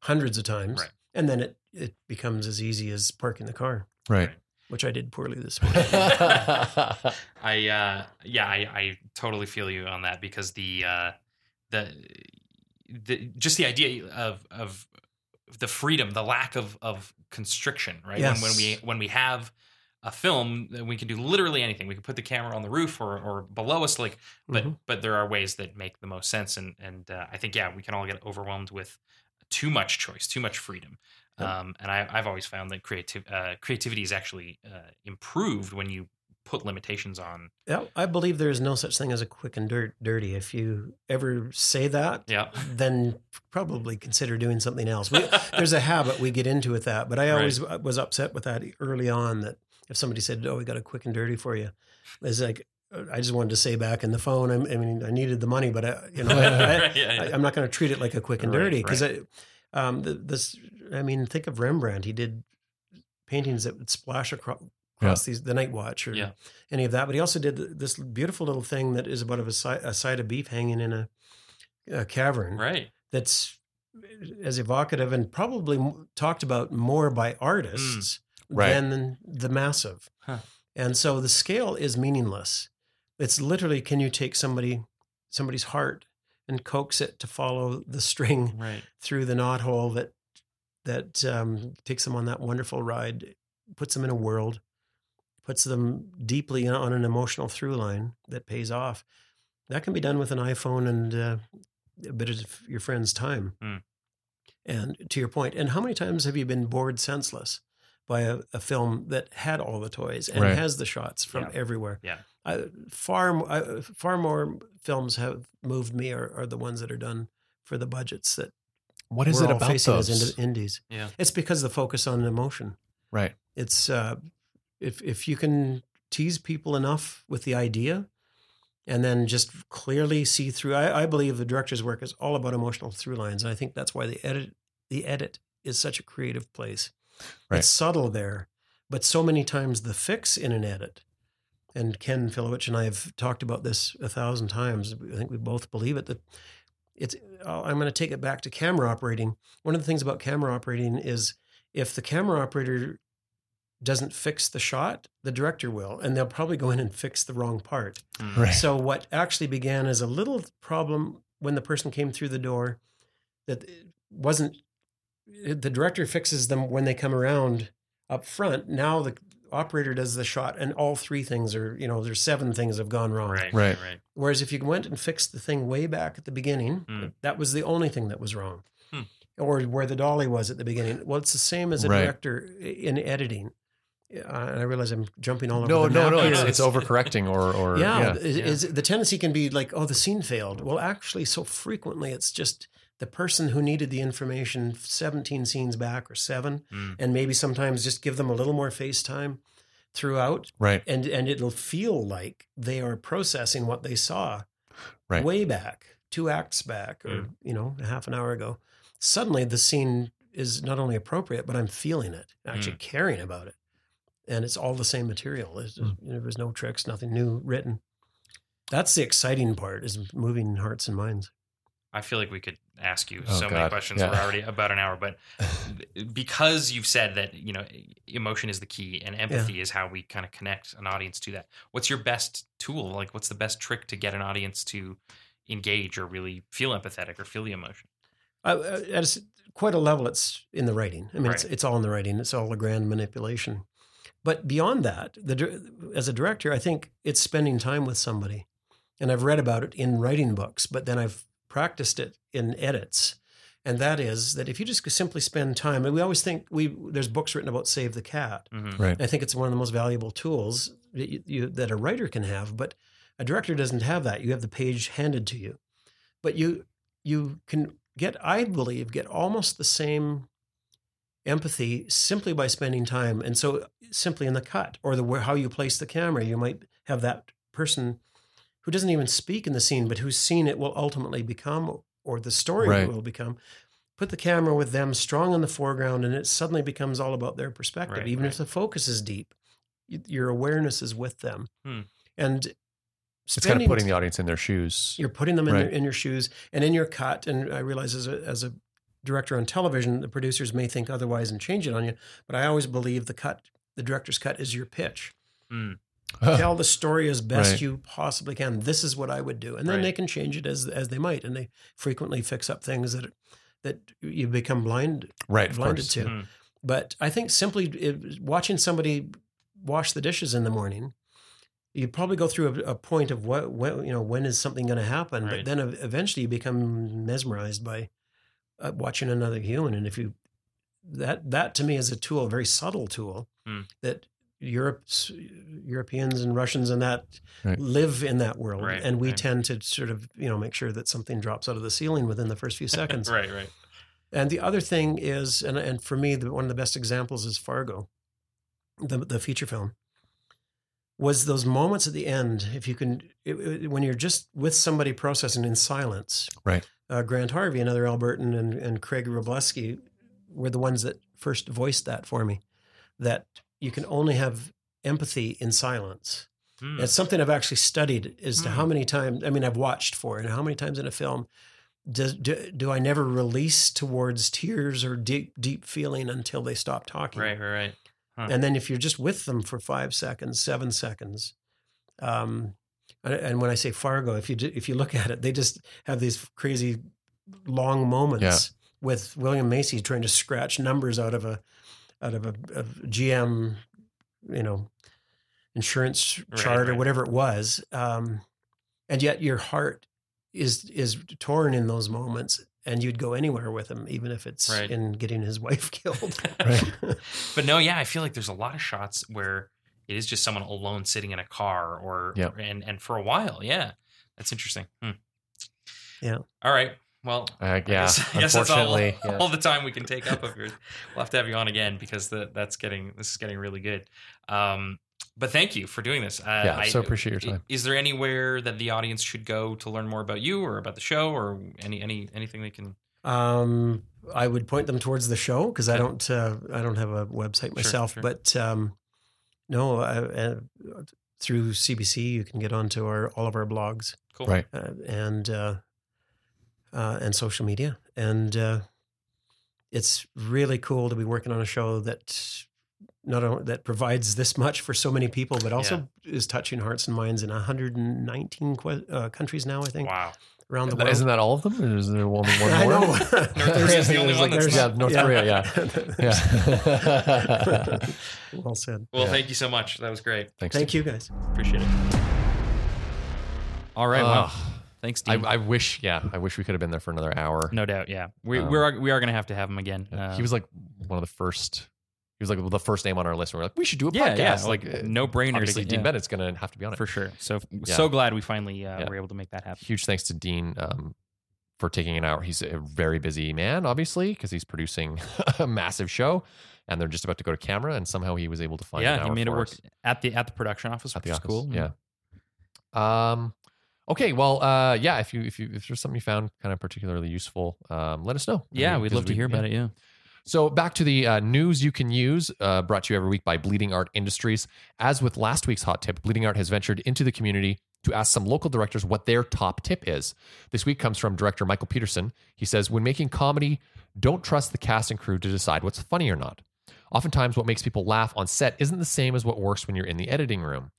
hundreds of times, Right. and then it it becomes as easy as parking the car, Right. Which I did poorly this morning. I uh yeah, I, I totally feel you on that because the uh the the just the idea of of the freedom, the lack of of constriction, right? When, when we when we have a film, we can do literally anything. We can put the camera on the roof or or below us, like. But Mhm. but there are ways that make the most sense, and and uh, I think yeah, we can all get overwhelmed with too much choice, too much freedom. Yep. Um, and I, I've always found that creative uh, creativity is actually uh, improved when you put limitations on. Yeah, I believe there is no such thing as a quick and dirt, dirty. If you ever say that, Yeah. then probably consider doing something else. We, there's a habit we get into with that, but I Right. always was upset with that early on. That if somebody said, "Oh, we got a quick and dirty for you," it's like uh, I just wanted to say back in the phone. I, I mean, I needed the money, but I, you know, I, I, Right, yeah, yeah. I, am not going to treat it like a quick and dirty because um, the, this. I mean, think of Rembrandt. He did paintings that would splash across. Across these, the Night Watch, or Yeah. any of that, but he also did this beautiful little thing that is about a side, a side of beef hanging in a, a cavern right. that's eh, as evocative and probably talked about more by mm. artists Right. than the massive. Huh. And so the scale is meaningless. It's literally can you take somebody somebody's heart and coax it to follow the string Right. through the knothole that that um, takes them on that wonderful ride, puts them in a world, puts them deeply on an emotional through line that pays off. That can be done with an iPhone and uh, a bit of your friend's time. Hmm. And to your point, and how many times have you been bored senseless by a, a film that had all the toys and Right. has the shots from Yeah. everywhere? Yeah. I, far, I, far more films have moved me are, are the ones that are done for the budgets that What is we're it all about facing those? as indies. Yeah. It's because of the focus on emotion. right. It's uh, if if you can tease people enough with the idea, and then just clearly see through. I, I believe the director's work is all about emotional through lines, and I think that's why the edit the edit is such a creative place. Right. It's subtle there, but so many times the fix in an edit. And Ken Filewych and I have talked about this a thousand times. I think we both believe it that it's. uh, I'm going to take it back to camera operating. One of the things about camera operating is if the camera operator doesn't fix the shot, the director will, and they'll probably go in and fix the wrong part. Mm. Right. So what actually began as a little problem when the person came through the door that wasn't the director fixes them when they come around up front. Now the operator does the shot and all three things are, you know, there's seven things have gone wrong. Right, Right. right, right. Whereas if you went and fixed the thing way back at the beginning, Mm. that was the only thing that was wrong. Hmm. Or where the dolly was at the beginning. Well, it's the same as a Right. director in editing. Uh, and I realize I'm jumping all over No, the no, map no. It's, it's overcorrecting or, or yeah, yeah. is- yeah. is the tendency can be like, oh, the scene failed. Well, actually, so frequently it's just the person who needed the information 17 scenes back or seven, Mm. and maybe sometimes just give them a little more face time throughout, Right. and and it'll feel like they are processing what they saw Right. way back, two acts back, or Mm. you know, a half an hour ago. Suddenly, the scene is not only appropriate, but I'm feeling it, actually caring about it, and it's all the same material. There's, Mm. you know, there's no tricks, nothing new written. That's the exciting part is moving hearts and minds. I feel like we could ask you Oh, so many questions. Yeah. We're already about an hour, but because you've said that you know emotion is the key and empathy is how we kind of connect an audience to that. What's your best tool? Like, what's the best trick to get an audience to engage or really feel empathetic or feel the emotion? Uh, uh, at a s- quite a level, it's in the writing. I mean, it's, Right. it's all in the writing. It's all a grand manipulation. But beyond that, the as a director, I think it's spending time with somebody. And I've read about it in writing books, but then I've practiced it in edits. And that is that if you just simply spend time, and we always think we there's books written about save the cat. Mm-hmm. Right. I think it's one of the most valuable tools that, you, you, that a writer can have, but a director doesn't have that. You have the page handed to you, but you you can get, I believe, get almost the same empathy simply by spending time. And so, simply in the cut or the where, how you place the camera, you might have that person who doesn't even speak in the scene, but whose scene it will ultimately become, or the story Right. will become. Put the camera with them strong in the foreground, and it suddenly becomes all about their perspective. Right, Even right. if the focus is deep, your awareness is with them, Hmm. and It's kind of putting the audience in their shoes. you're putting them in, their, in your shoes and in your cut. And I realize as a, as a director on television, the producers may think otherwise and change it on you. But I always believe the cut, the director's cut, is your pitch. Mm. Tell the story as best Right. you possibly can. This is what I would do, and then Right. they can change it as as they might. And they frequently fix up things that that you become blind right. Blinded to. Mm. But I think simply it, watching somebody wash the dishes in the morning, you probably go through a, a point of what, when, you know, when is something going to happen? Right. But then eventually you become mesmerized by uh, watching another human. And if you, that, that to me is a tool, a very subtle tool Hmm. that Europe's Europeans and Russians and that Right. live in that world. Right, and we right. tend to sort of, you know, make sure that something drops out of the ceiling within the first few seconds. Right, right. And the other thing is, and, and for me, the, one of the best examples is Fargo, the, the feature film. Was those moments at the end, if you can, it, it- when you're just with somebody processing in silence. Right. Uh, Grant Harvey, another Albertan, and, and Craig Robleski were the ones that first voiced that for me. That you can only have empathy in silence. Mm. It's something I've actually studied as to Hmm. how many times, I mean, I've watched for and how many times in a film does, do, do I never release towards tears or deep, deep feeling until they stop talking? Right, right, right. And then if you're just with them for five seconds, seven seconds, um, and, and when I say Fargo, if you if you look at it, they just have these crazy long moments Yeah. with William Macy trying to scratch numbers out of a out of a, a GM, you know, insurance Right, chart or whatever it was, um, and yet your heart is is torn in those moments, and you'd go anywhere with him, even if it's Right. in getting his wife killed. Right. but no, yeah, I feel like there's a lot of shots where it is just someone alone sitting in a car or Yeah. and and for a while, yeah. That's interesting. Hmm. Yeah. All right. Well, Uh, I yeah. guess, I guess that's all, unfortunately, yeah. all the time we can take up of yours. We'll have to have you on again because the, that's getting this is getting really good. Um, but thank you for doing this. Uh, yeah. I- so appreciate your time. Is there anywhere that the audience should go to learn more about you or about the show or any any anything they can? Um, I would point them towards the show because I don't uh, I don't have a website myself. sure. But um, no, I, uh, through CBC you can get onto our all of our blogs Cool. Right. uh, and uh, uh, and social media, and uh, it's really cool to be working on a show that not only that provides this much for so many people, but also is touching hearts and minds in 119 que- uh, countries now. I think Wow. around the world. Isn't that all of them? Or is there only one more? I know. North Korea's the only one like- that's yeah, North yeah. Korea. Yeah, yeah. well said. Well, Yeah. thank you so much. That was great. Thanks. Thank you, guys. Appreciate it. All right. Uh, well, thanks, I, Dean. I wish, yeah, I wish we could have been there for another hour. no doubt. Yeah, we Um, we are we are gonna have to have him again. he Um, was like one of the first. He was like the first name on our list. And we're like, we should do a yeah, podcast. yeah, like, like uh, no brainer. obviously, to Dean Bennett's going to have to be on it. for sure. So Yeah. so glad we finally uh, Yeah. were able to make that happen. Huge thanks to Dean um, for taking an hour. He's a very busy man, obviously, because he's producing a massive show, and they're just about to go to camera, and somehow he was able to find. an Yeah, he hour made it for work us at the at the production office, at which the is office. cool. Yeah. Um. Okay. Well. Uh. Yeah. If you if you if there's something you found kind of particularly useful, um, let us know. Yeah, we'd love to hear about it. Yeah. So back to the uh, news you can use, uh, brought to you every week by Bleeding Art Industries. As with last week's hot tip, Bleeding Art has ventured into the community to ask some local directors what their top tip is. This week comes from director Michael Peterson. He says, "When making comedy, don't trust the cast and crew to decide what's funny or not. Oftentimes, what makes people laugh on set isn't the same as what works when you're in the editing room."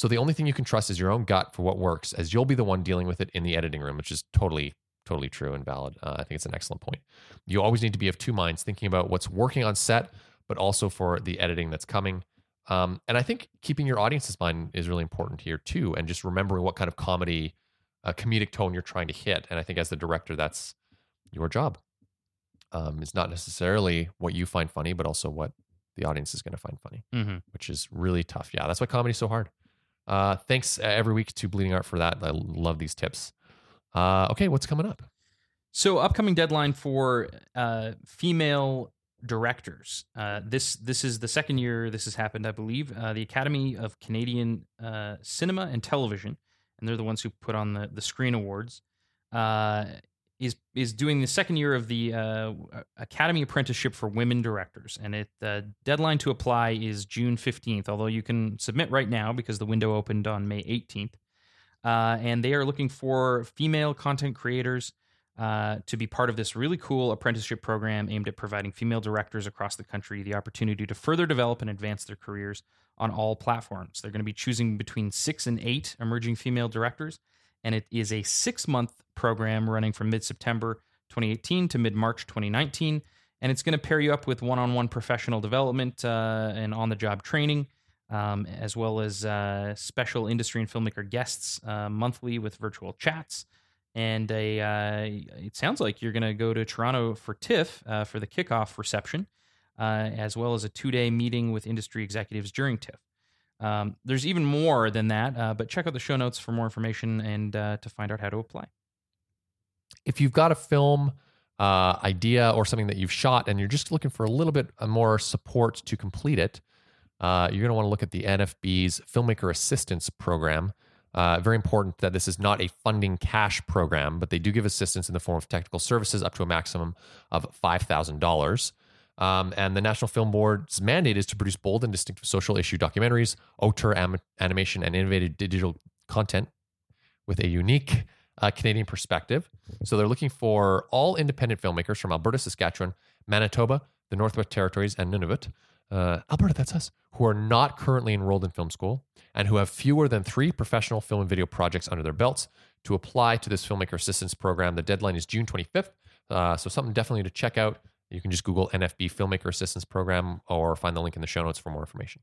So the only thing you can trust is your own gut for what works, as you'll be the one dealing with it in the editing room, which is totally, totally true and valid. Uh, I think it's an excellent point. You always need to be of two minds, thinking about what's working on set, but also for the editing that's coming. Um, and I think keeping your audience's mind is really important here too, and just remembering what kind of comedy, uh, comedic tone you're trying to hit. And I think as the director, that's your job. Um, it's not necessarily what you find funny, but also what the audience is going to find funny hmm which is really tough. Yeah, that's why comedy's so hard. Uh, thanks uh, every week to Bleeding Art for that. I love these tips. Uh, okay, what's coming up? So upcoming deadline for uh, female directors. Uh, this this is the second year this has happened, I believe. Uh, the Academy of Canadian uh, Cinema and Television, and they're the ones who put on the the Screen Awards. Is is doing the second year of the uh, Academy Apprenticeship for Women Directors, and it the deadline to apply is June fifteenth. Although you can submit right now because the window opened on May eighteenth, uh, and they are looking for female content creators uh, to be part of this really cool apprenticeship program aimed at providing female directors across the country the opportunity to further develop and advance their careers on all platforms. They're going to be choosing between six and eight emerging female directors, and it is a six month program running from mid September 2018 to mid March 2019. And it's going to pair you up with one on one professional development uh, and on the job training. Um, as well as uh, special industry and filmmaker guests uh, monthly with virtual chats and a uh, it sounds like you're going to go to Toronto for TIFF uh, for the kickoff reception, uh, as well as a two day meeting with industry executives during TIFF. Um, there's even more than that, uh, but check out the show notes for more information and uh, to find out how to apply. if you've got a film uh, idea or something that you've shot and you're just looking for a little bit more support to complete it, uh, you're going to want to look at the NFB's Filmmaker Assistance Program. Uh, very important that this is not a funding cash program, but they do give assistance in the form of technical services up to a maximum of $5,000. Um, and the National Film Board's mandate is to produce bold and distinctive social issue documentaries, auteur am- animation, and innovative digital content with a unique uh, Canadian perspective. So they're looking for all independent filmmakers from Alberta, Saskatchewan, Manitoba, the Northwest Territories, and Nunavut. Uh, Alberta, that's us, who are not currently enrolled in film school and who have fewer than three professional film and video projects under their belts to apply to this filmmaker assistance program. The deadline is June 25th. Uh, so something definitely to check out. You can just Google NFB Filmmaker Assistance Program or find the link in the show notes for more information.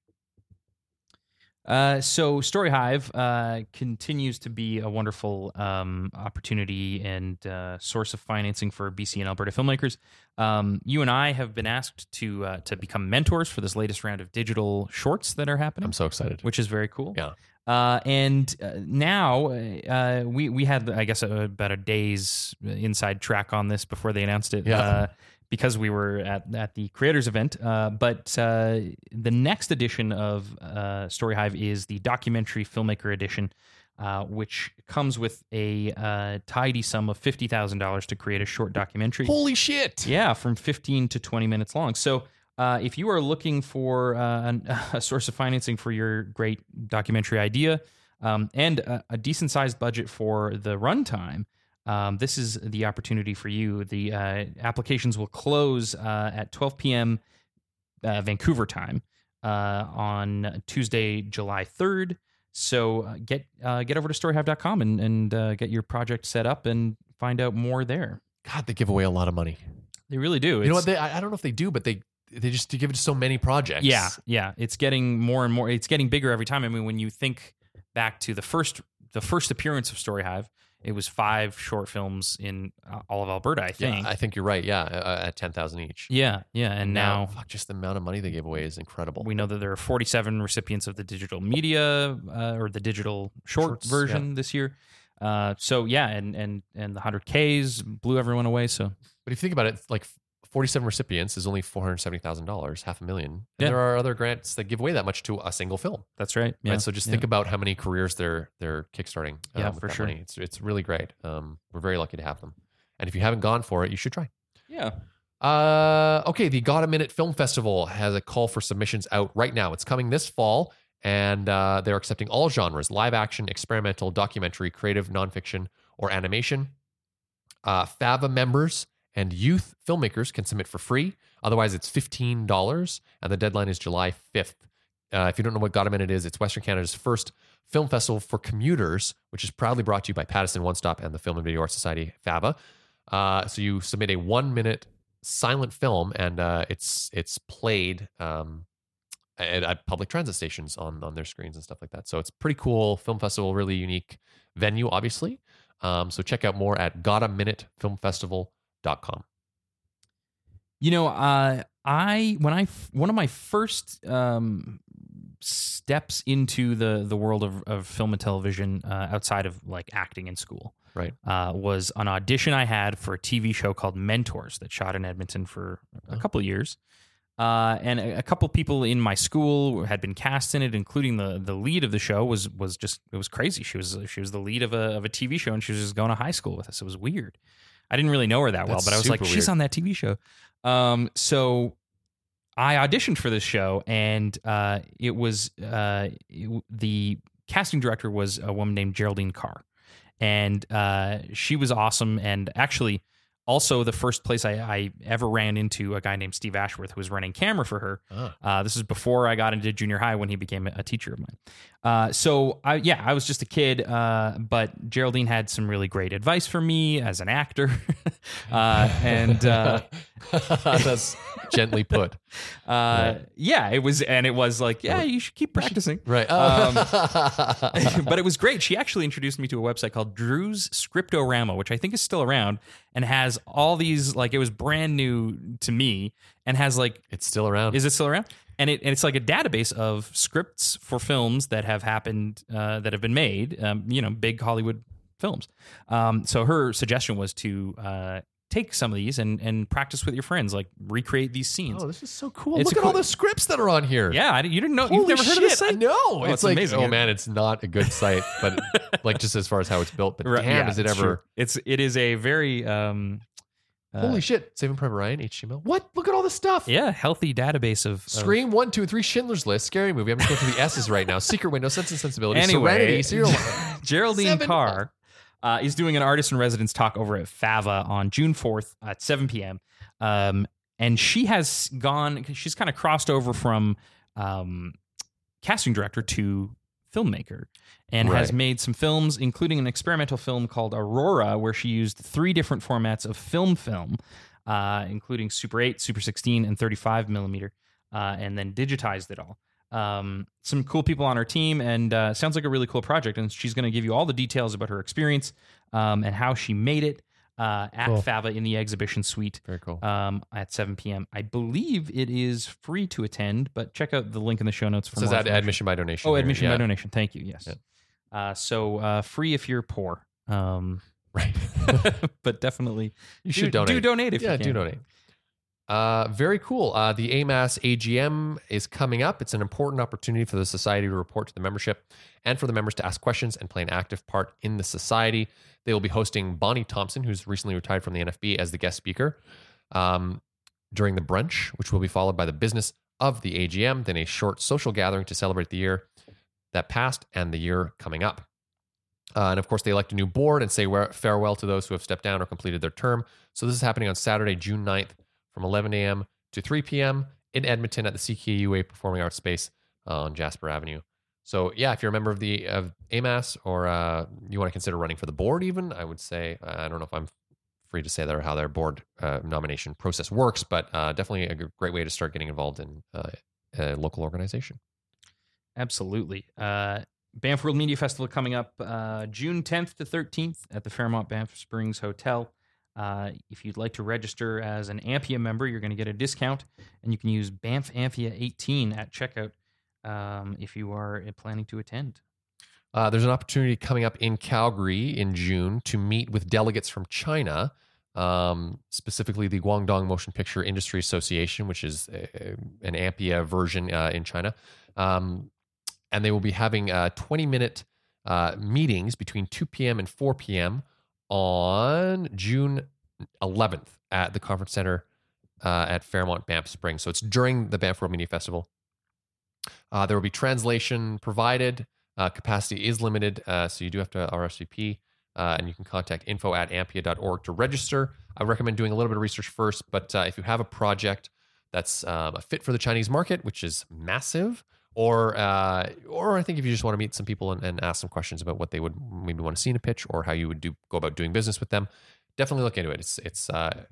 Uh, so Storyhive uh, continues to be a wonderful um, opportunity and uh, source of financing for BC and Alberta filmmakers. Um, you and I have been asked to uh, to become mentors for this latest round of digital shorts that are happening, I'm so excited. which is very cool. Yeah. Uh, and uh, now uh, we we had I guess about a day's inside track on this before they announced it. Yeah. Because we were at, at the creators event. Uh, but uh, the next edition of uh, Storyhive is the documentary filmmaker edition, uh, which comes with a uh, tidy sum of fifty thousand dollars to create a short documentary. Holy shit. Yeah, from 15 to 20 minutes long. So uh, if you are looking for uh, an, a source of financing for your great documentary idea um, and a, a decent sized budget for the runtime, um, this is the opportunity for you. The uh, applications will close uh, at 12 p.m. Uh, Vancouver time uh, on Tuesday, July 3rd. So uh, get uh, get over to storyhive.com and and uh, get your project set up and find out more there. God, they give away a lot of money. They really do. you know what? They, I I don't know if they do, but they they just give it to so many projects. Yeah, yeah. It's getting more and more. It's getting bigger every time. I mean, when you think back to the first the first appearance of Storyhive, it was five short films in uh, all of Alberta. I Yeah, think. I think you're right. Yeah, uh, at ten thousand each. Yeah, yeah. And now fuck, just the amount of money they gave away is incredible. we know that there are 47 recipients of the digital media uh, or the digital short Shorts, version this year. Uh, so yeah, and and and the 100Ks blew everyone away. So But if you think about it, like 47 recipients is only $470,000, half a million. And Yeah. there are other grants that give away that much to a single film. that's right. Yeah. Right. So just yeah. think about how many careers they're they're kickstarting. uh, Yeah, for sure. money. It's it's really great. Um, we're very lucky to have them. And if you haven't gone for it, you should try. yeah. Uh, okay, the Gotta Minute Film Festival has a call for submissions out right now. It's coming this fall, and uh, they're accepting all genres: live action, experimental, documentary, creative, nonfiction, or animation. Uh, FAVA members and youth filmmakers can submit for free. Otherwise, it's fifteen dollars, and the deadline is July fifth. Uh, if you don't know what Gotta Minute is, it's Western Canada's first film festival for commuters, which is proudly brought to you by Pattison One Stop and the Film and Video Arts Society, FAVA. Uh, so you submit a one minute silent film, and uh, it's it's played um, at, at public transit stations on on their screens and stuff like that. So it's pretty cool film festival, really unique venue, obviously. Um, so check out more at gottaminutefilmfestival.com. You know, uh, I when I one of my first um, steps into the the world of, of film and television uh, outside of like acting in school, Right. uh, was an audition I had for a TV show called Mentors that shot in Edmonton for a Oh. couple years. Uh, and a, a couple people in my school had been cast in it, including the the lead of the show was was just it was crazy. She was she was the lead of a of a TV show, and she was just going to high school with us. It was weird. I didn't really know her that well, That's but I was like, super she's weird. on that TV show. Um, so I auditioned for this show, and uh, it was uh, it- the casting director was a woman named Geraldine Carr, and uh, she was awesome. And actually, also the first place I, I ever ran into a guy named Steve Ashworth who was running camera for her. Ah. Uh, this is before I got into junior high when he became a teacher of mine. Uh, so I, yeah, I was just a kid, uh, but Geraldine had some really great advice for me as an actor, uh, and uh, that's gently put. uh, Right. yeah, it was, and it was like, yeah, you should keep practicing. Right. Um, but it was great. She actually introduced me to a website called Drew's Script-O-Rama, which I think is still around and has all these like it was brand new to me and has like it's still around. is it still around? And it and it's like a database of scripts for films that have happened uh, that have been made, um, you know, big Hollywood films. Um, so her suggestion was to uh, take some of these and and practice with your friends, like recreate these scenes. Oh, this is so cool. It's Look at all the scripts that are on here. yeah, I, you didn't know Holy you've never heard of this site? No, Oh, it's, it's like amazing. oh man, it's not a good site, but like just as far as how it's built. But Right, damn, yeah, is it ever? true. It's it is a very um, Holy shit! Saving Private Ryan, HTML. What? Look at all this stuff. yeah healthy database of, of Scream one, two, three, Schindler's List, Scary Movie. I'm just going through the S's right now. Secret Window, Sense and Sensibility, Anyway, Serenity, Serial. Geraldine Seven- Carr uh, is doing an artist in residence talk over at Fava on June 4th at 7 p.m. Um, and she has gone, she's kind of crossed over from um, casting director to filmmaker and has made some films, including an experimental film called Aurora, where she used three different formats of film film, uh, including Super 8, Super 16, and 35 millimeter, uh, and then digitized it all. Um, some cool people on her team, and uh, sounds like a really cool project. And she's going to give you all the details about her experience um, and how she made it uh, at Cool. Fava in the exhibition suite Very cool. um, at 7 p.m. I believe it is free to attend, but check out the link in the show notes for It says more ad- information. admission by donation. Oh, here. admission Yeah. by donation. Thank you. Yes. Yeah. Uh, so uh, free if you're poor, um, Right. but definitely you do, should donate. Do donate if yeah, you can. do donate. Uh, very cool. Uh, the AMAAS AGM is coming up. It's an important opportunity for the society to report to the membership and for the members to ask questions and play an active part in the society. They will be hosting Bonnie Thompson, who's recently retired from the NFB, as the guest speaker um, during the brunch, which will be followed by the business of the AGM, then a short social gathering to celebrate the year that passed and the year coming up. Uh, and of course, they elect a new board and say farewell to those who have stepped down or completed their term. So this is happening on Saturday, June 9th from 11 a.m. to 3 p.m. in Edmonton at the CKUA Performing Arts Space uh, on Jasper Avenue. So yeah, if you're a member of the of AMAAS or uh, you want to consider running for the board, even I would say I don't know if I'm free to say that or how their board uh, nomination process works, but uh, definitely a great way to start getting involved in uh, a local organization. Absolutely. Uh, Banff World Media Festival coming up uh, June 10th to 13th at the Fairmont Banff Springs Hotel. Uh, if you'd like to register as an Ampia member, you're going to get a discount, and you can use Banff Ampia 18 at checkout um, if you are uh, planning to attend. Uh, there's an opportunity coming up in Calgary in June to meet with delegates from China, um, specifically the Guangdong Motion Picture Industry Association, which is a, an Ampia version uh, in China. Um, and they will be having uh, 20 minute uh, meetings between 2 p.m. and 4 p.m. on June 11th at the conference center uh, at Fairmont Banff Springs. So it's during the Banff World Media Festival. Uh, there will be translation provided. Uh, capacity is limited, uh, so you do have to RSVP. and you can contact info at ampia.org to register. I recommend doing a little bit of research first, but if you have a project that's um, a fit for the Chinese market, which is massive, or uh, or I think if you just want to meet some people and, and, ask some questions about what they would maybe want to see in a pitch or how you would do go about doing business with them, definitely look into it. It's it's uh,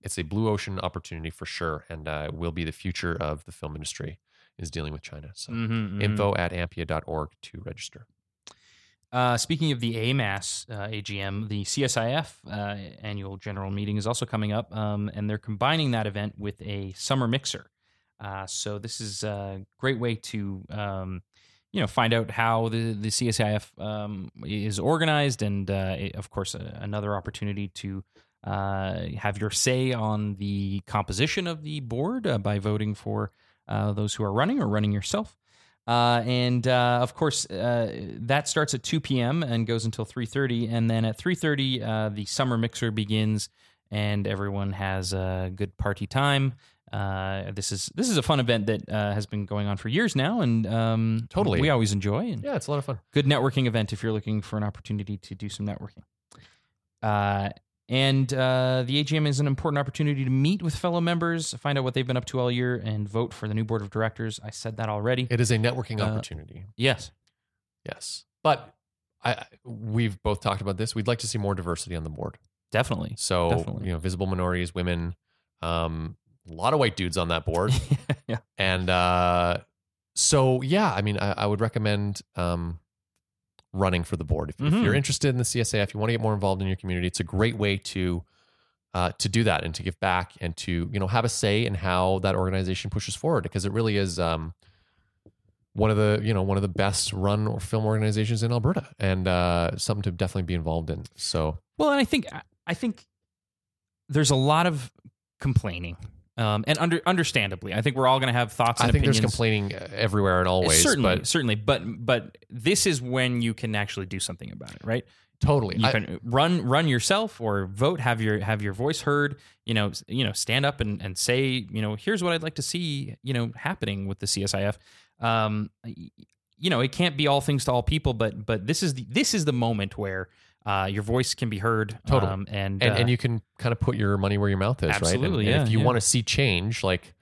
it's a blue ocean opportunity for sure, and uh, will be the future of the film industry is dealing with China. So Mhm, mhm. info at ampia.org to register. Uh, speaking of the AMAAS uh, AGM, the CSIF uh, annual general meeting is also coming up, um, and they're combining that event with a summer mixer. Uh, so this is a great way to, um, you know, find out how the the CSIF um, is organized, and uh, it- of course, another opportunity to uh, have your say on the composition of the board uh, by voting for uh, those who are running or running yourself. And of course, that starts at 2 p.m. and goes until 3:30. And then at 3:30, uh, the summer mixer begins, and everyone has a good party time. Uh, this is this is a fun event that uh, has been going on for years now, and um, Totally. we always enjoy. And Yeah, it's a lot of fun. good networking event if you're looking for an opportunity to do some networking. Uh, and uh, the AGM is an important opportunity to meet with fellow members, find out what they've been up to all year, and vote for the new board of directors. I said that already. It is a networking Uh, opportunity. yes. Yes, but I we've both talked about this. We'd like to see more diversity on the board. Definitely. So Definitely. you know, visible minorities, women, um, a lot of white dudes on that board, yeah. and uh, so yeah, I mean, I, I would recommend um, running for the board if, if Mhm. you're interested in the CSA. If you want to get more involved in your community, it's a great way to uh, to do that and to give back and to you know have a say in how that organization pushes forward because it really is. Um, one of the you know one of the best run or film organizations in Alberta, and uh, something to definitely be involved in. So Well, and I think I think there's a lot of complaining, um, and under understandably, I think we're all going to have thoughts. And I think opinions. there's complaining everywhere and always. certainly, but certainly, but but this is when you can actually do something about it, right? totally. You I- can run run yourself or vote, have your have your voice heard. You know, you know, stand up and and say, you know, here's what I'd like to see, you know, happening with the CSIF. Um, you know, it can't be all things to all people, but but this is the this is the moment where uh, your voice can be heard. Totally. um, and and, uh, and you can kind of put your money where your mouth is, right? And- Absolutely, And, if you yeah. want to see change, like,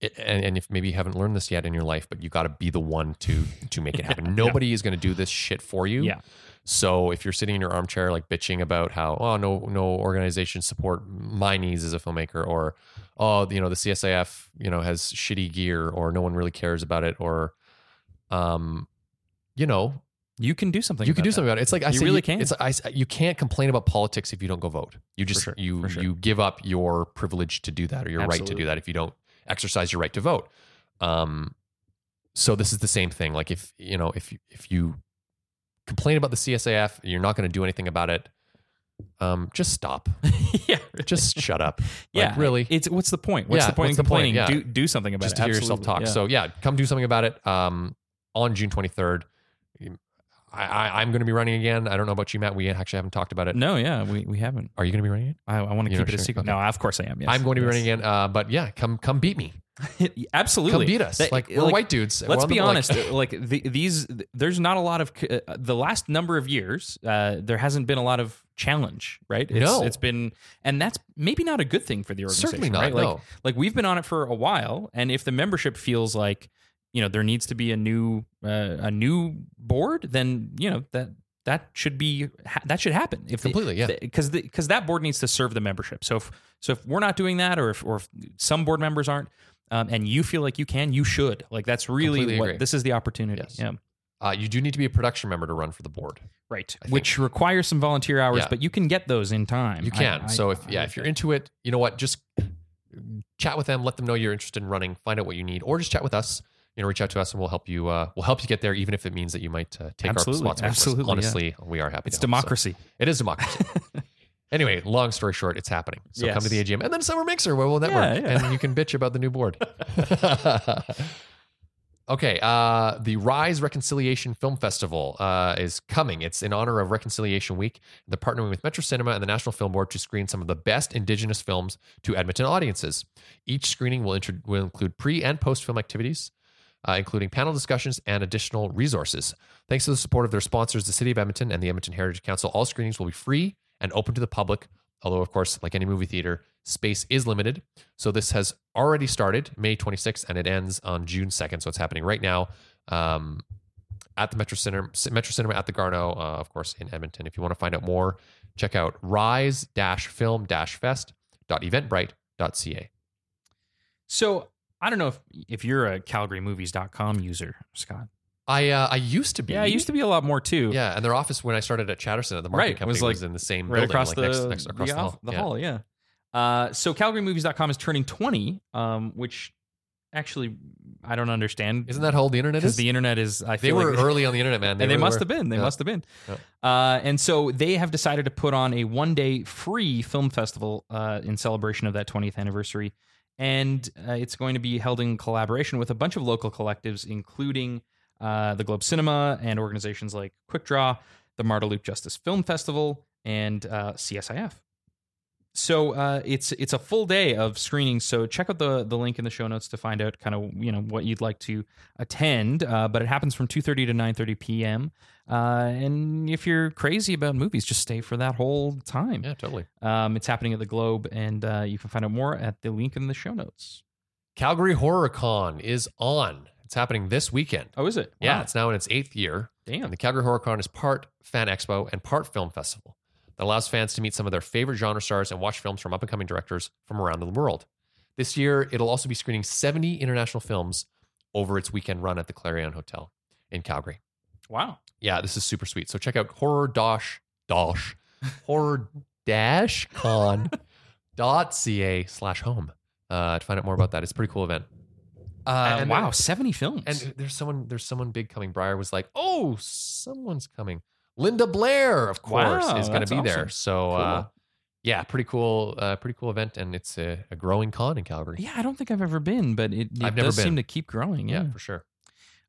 it, and, and if maybe you haven't learned this yet in your life, but you got to be the one to to make it happen. Nobody is going to do this shit for you. Yeah. So if you're sitting in your armchair like bitching about how oh no no organizations support my needs as a filmmaker or oh you know the CSIF you know has shitty gear or no one really cares about it or um you know you can do something. you can do that. something about it. It's like I You say, really can. It's I, you can't complain about politics if you don't go vote. You just sure, you sure. you give up your privilege to do that or your right to do that if you don't exercise your right to vote. Um, so this is the same thing. Like if you know if you, if you complain about the CSIF, you're not going to do anything about it. Um, just stop. yeah, Just shut up. yeah. Like, really. It's what's the point? What's Yeah, the point in the point? complaining? Yeah. Do do something about just it. to hear yourself talk. yeah. So yeah, come do something about it. Um, on June 23rd. I, I, I'm going to be running again. I don't know about you, Matt. We actually haven't talked about it. no, yeah, we, we haven't. Are you going to be running it? I, I want to keep it a secret. Okay. No, of course I am. Yes. I'm going to be Yes. running again. Uh, but yeah, come come beat me. Absolutely. Come beat us. That- like we're white dudes. Let's be the- like- honest. Like, the, these, there's not a lot of uh, the last number of years. Uh, there hasn't been a lot of challenge, right? It's, No. it's been, and that's maybe not a good thing for the organization. Certainly not, Right? Like, no. like we've been on it for a while, and if the membership feels like you know there needs to be a new uh, a new board, then you know that that should be ha- that should happen if the- Completely, yeah. because because that board needs to serve the membership. So if so if we're not doing that, or if or if some board members aren't, um, and you feel like you can, you should. Like that's really Completely what agree. this is the opportunity. Yes. Yeah. Uh, you do need to be a production member to run for the board. Right. Which requires some volunteer hours, Yeah. but you can get those in time. You can. I- so if I yeah, if you're into it, you know what? Just chat with them. Let them know you're interested in running. Find out what you need, or just chat with us. You know, reach out to us, and we'll help you. Uh, we'll help you get there, even if it means that you might uh, take Absolutely. our spots. away from us. Absolutely, yeah. Honestly, we are happy. it's to help, so. democracy. It is democracy. anyway, long story short, it's happening. So come to the AGM and then Summer Mixer where we'll network Yeah, yeah. and you can bitch about the new board. okay, uh, the Rise Reconciliation Film Festival uh, is coming. It's in honor of Reconciliation Week. They're partnering with Metro Cinema and the National Film Board to screen some of the best Indigenous films to Edmonton audiences. Each screening will, intro- will include pre and post film activities. Uh, including panel discussions and additional resources. Thanks to the support of their sponsors, the City of Edmonton and the Edmonton Heritage Council, all screenings will be free and open to the public. Although, of course, like any movie theater, space is limited. So this has already started May 26th and it ends on June 2nd. So it's happening right now um, at the Metro Cinema, Metro Cinema at the Garneau, uh, of course, in Edmonton. If you want to find out more, check out rise-film-fest.eventbrite.ca. So I don't know if if you're a CalgaryMovies.com user, Scott. I uh, I used to be. Yeah, I used to be a lot more too. Yeah, and their office when I started at Chatterson at the marketing Right, company was was, like in the same right building, across like the, next, next across the, the, hall. the yeah. hall. Yeah. Uh, so CalgaryMovies.com is turning 20, um, which actually I don't understand. Isn't that how old the internet is? the internet is? I they were like early on the internet, man. and they really must were. have been. They Yeah. must have been. Yeah. Uh, and so they have decided to put on a one day free film festival uh, in celebration of that 20th anniversary. And uh, it's going to be held in collaboration with a bunch of local collectives, including uh, the Globe Cinema and organizations like Quickdraw, the Marda Loop Justice Film Festival, and uh, CSIF. So uh, it's it's a full day of screenings. So check out the the link in the show notes to find out kind of you know what you'd like to attend. Uh, but it happens from two thirty to nine thirty p.m. Uh, and if you're crazy about movies, just stay for that whole time. Yeah, totally. Um, it's happening at the Globe, and uh, you can find out more at the link in the show notes. Calgary Horror Con is on. It's happening this weekend. Oh, is it? Yeah, it's now in its eighth year. damn. And the Calgary Horror Con is part fan expo and part film festival that allows fans to meet some of their favorite genre stars and watch films from up and coming directors from around the world. This year, it'll also be screening 70 international films over its weekend run at the Clarion Hotel in Calgary. Wow. Yeah, this is super sweet. So check out horror dash dash horror dash con dot ca slash home uh, to find out more about that. It's a pretty cool event. Uh, And wow, there- seventy films. And there's someone there's someone big coming. Briar was like, oh, someone's coming. Linda Blair, of course, Wow, is going to be there. awesome. So uh, yeah, pretty cool, uh, pretty cool event, and it's a, a growing con in Calgary. yeah, I don't think I've ever been, but it, it does seem to keep growing. yeah, Yeah. for sure.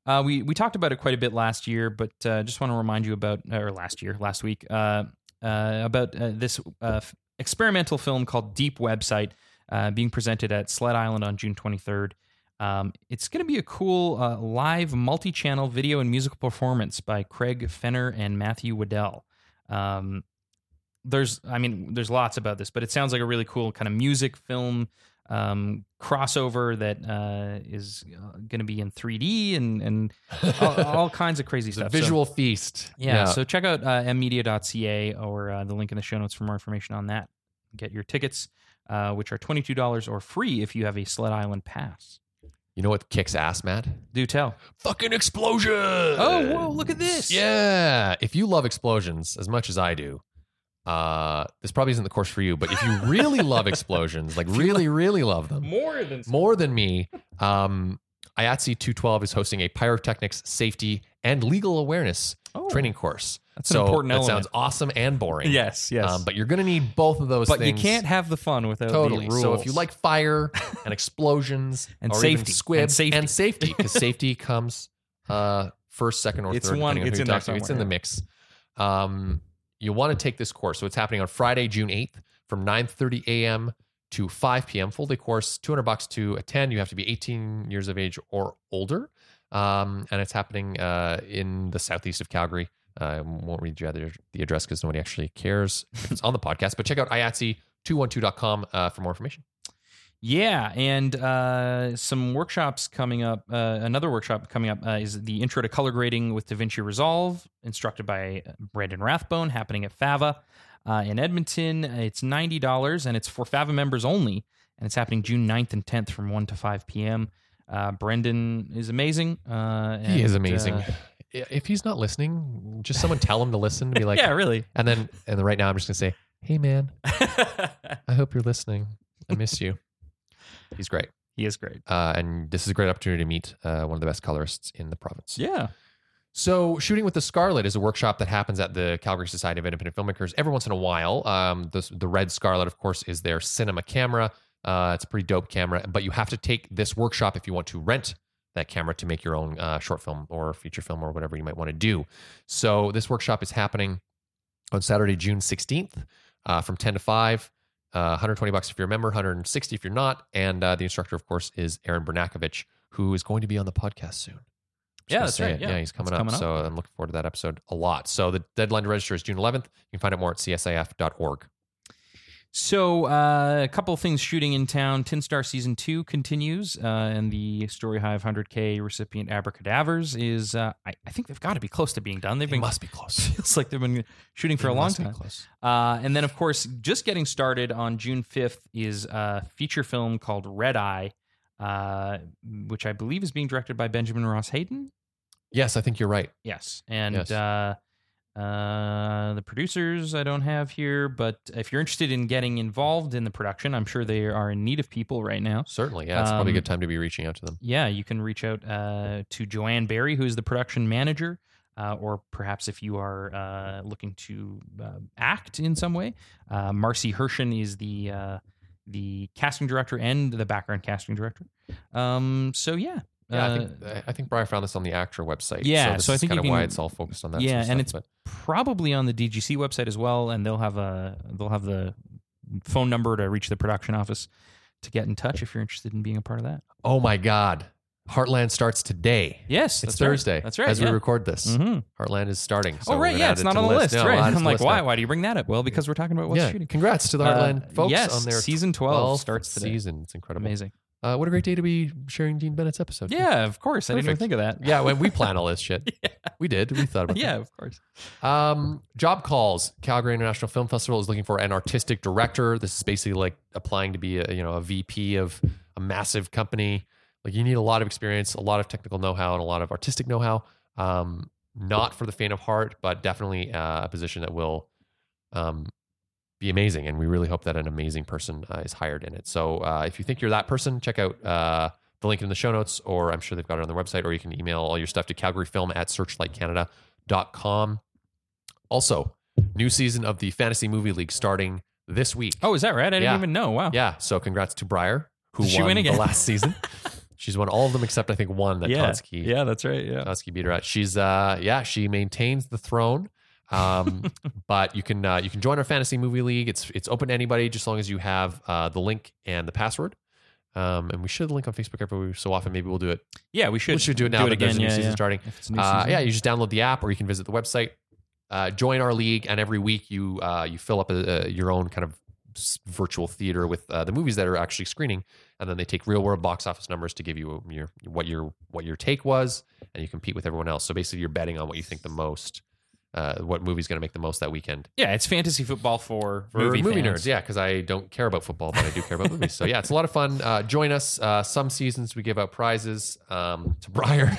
Uh, we we talked about it quite a bit last year, but uh, just want to remind you about or last year, last week, uh, uh, about uh, this uh, f- experimental film called Deep Website, uh, being presented at Sled Island on June 23rd. Um, it's going to be a cool uh, live multi-channel video and musical performance by Craig Fenner and Matthew Waddell. Um, there's, I mean, there's lots about this, but it sounds like a really cool kind of music film um, crossover that uh, is going to be in 3D and and all, all kinds of crazy stuff. So- visual feast. yeah, so check out uh, emmedia.ca or uh, the link in the show notes for more information on that. Get your tickets, uh, which are $22 or free if you have a Sled Island pass. You know what kicks ass, Matt? Do tell. Fucking explosion! Oh, whoa, look at this. Yeah, if you love explosions as much as I do, uh, this probably isn't the course for you. But if you really love explosions, like really, really love them, More than more than me, um, IATSE 212 is hosting a pyrotechnics safety and legal awareness oh, training course. That's an so important that element. sounds awesome and boring. Yes, yes. Um, but you're going to need both of those but you can't have the fun without Totally. the rules. So if you like fire and explosions And safety. squib And safety. and safety, because safety comes uh, first, second, or It's third. one- it's in you there talk to. It's in the mix. Um, you want to take this course. So it's happening on Friday, June 8th from 9:30 a.m. to 5 p.m. Full day course, 200 bucks to attend. You have to be 18 years of age or older. Um, and it's happening uh, in the southeast of Calgary. Uh, I won't read you the, address because nobody actually cares if it's on the podcast. But check out IATSE212.com uh, for more information. Yeah, and uh, some workshops coming up. Uh, another workshop coming up uh, is the Intro to Color Grading with DaVinci Resolve, instructed by Brandon Rathbone, happening at Fava uh, in Edmonton. It's ninety dollars, and it's for Fava members only, and it's happening June 9th and tenth from one to five p.m. Uh, Brendan is amazing. Uh, he is amazing. uh, if he's not listening, just someone tell him to listen. To Be like, yeah, really. and then and then right now I'm just gonna say, hey man, I hope you're listening. I miss you. He's great, he is great. uh, and this is a great opportunity to meet uh, one of the best colorists in the province. Yeah. So, Shooting with the Scarlet is a workshop that happens at the Calgary Society of Independent Filmmakers every once in a while. Um, the, the Red Scarlet, of course, is their cinema camera. Uh, it's a pretty dope camera, but you have to take this workshop if you want to rent that camera to make your own uh, short film or feature film or whatever you might want to do. So, this workshop is happening on Saturday, June 16th uh, from 10 to 5. Uh, 120 bucks if you're a member, 160 if you're not. And uh, the instructor, of course, is Aaron Bernakevitch, who is going to be on the podcast soon. Yeah, that's right. it. Yeah, he's coming up. coming up. So I'm looking forward to that episode a lot. So the deadline to register is June 11th. You can find out more at csif.org. So, uh, a couple of things shooting in town. Tin Star season two continues, uh, and the Storyhive 100K recipient Abracadavers is. Uh, I, I think they've got to be close to being done. They've They been must be close. feels like they've been shooting for They a long time. close. Uh, and then, of course, just getting started on June 5th is a feature film called Red Eye, uh, which I believe is being directed by Benjamin Ross Hayden. Yes, I think you're right. Yes, and Yes. Uh, the producers I don't have here, but if you're interested in getting involved in the production, I'm sure they are in need of people right now. Certainly. Yeah, it's probably a Um, good time to be reaching out to them. Yeah, you can reach out uh, to Joanne Barry, who is the production manager, uh, or perhaps if you are uh, looking to uh, act in some way, uh, Marcy Hershen is the uh, the casting director and the background casting director. Um, so yeah. Yeah, I uh, think I think Brian found this on the ACTRA website. Yeah, so, this so I think kind of why it's all focused on that. Yeah, sort of and stuff, it's probably on the DGC website as well, and they'll have a they'll have the phone number to reach the production office to get in touch if you're interested in being a part of that. oh my God, Heartland starts today. Yes, It's that's right. Thursday. That's right. As yeah. we record this, hmm Heartland is starting. So oh right, yeah, it's not on the list, No, right? add it to I'm like, why? now. Why do you bring that up? Well, because we're talking about what's yeah, shooting. congrats to the Heartland Uh, folks yes, on their season 12 12th starts today. season. It's incredible. Amazing. Uh, what a great day to be sharing Dean Bennett's episode. Yeah, of course. I didn't even think of that. yeah. When we plan all this shit, yeah. we did. We thought about it. yeah, of course. Um, job calls. Calgary International Film Festival is looking for an artistic director. This is basically like applying to be a you know a VP of a massive company. Like you need a lot of experience, a lot of technical know-how, and a lot of artistic know-how. Um, not for the faint of heart, but definitely uh, a position that will um, be amazing. And we really hope that an amazing person uh, is hired in it. So uh, if you think you're that person, check out uh, the link in the show notes, or I'm sure they've got it on their website, or you can email all your stuff to calgaryfilm at searchlightcanada.com. Also, new season of the Fantasy Movie League starting this week. Oh, is that right? I didn't even know. Wow. Yeah, so congrats to Briar, who She won the last season. She's won all of them except I think one that yeah. Yeah, that's right. Yeah. Totsky beat her at. She's uh yeah, she maintains the throne. Um, but you can uh, you can join our fantasy movie league. It's it's open to anybody just as long as you have uh, the link and the password. Um, and we should link on Facebook every so often. Maybe we'll do it. Yeah, we should we should do it now that there's a new yeah, season yeah. starting. If it's a new Uh, yeah, you just download the app, or you can visit the website. Uh, join our league, and every week you uh, you fill up a, a, your own kind of virtual theater with uh, the movies that are actually screening, and then they take real world box office numbers to give you your what your what your take was, and you compete with everyone else. So basically, you're betting on what you think the most, uh, what movie's going to make the most that weekend Yeah, it's fantasy football for, for movie, movie, fans. nerds. Yeah, because I don't care about football, but I do care about movies. So yeah, it's a lot of fun. Uh, join us. Uh, some seasons we give out prizes um, to Briar.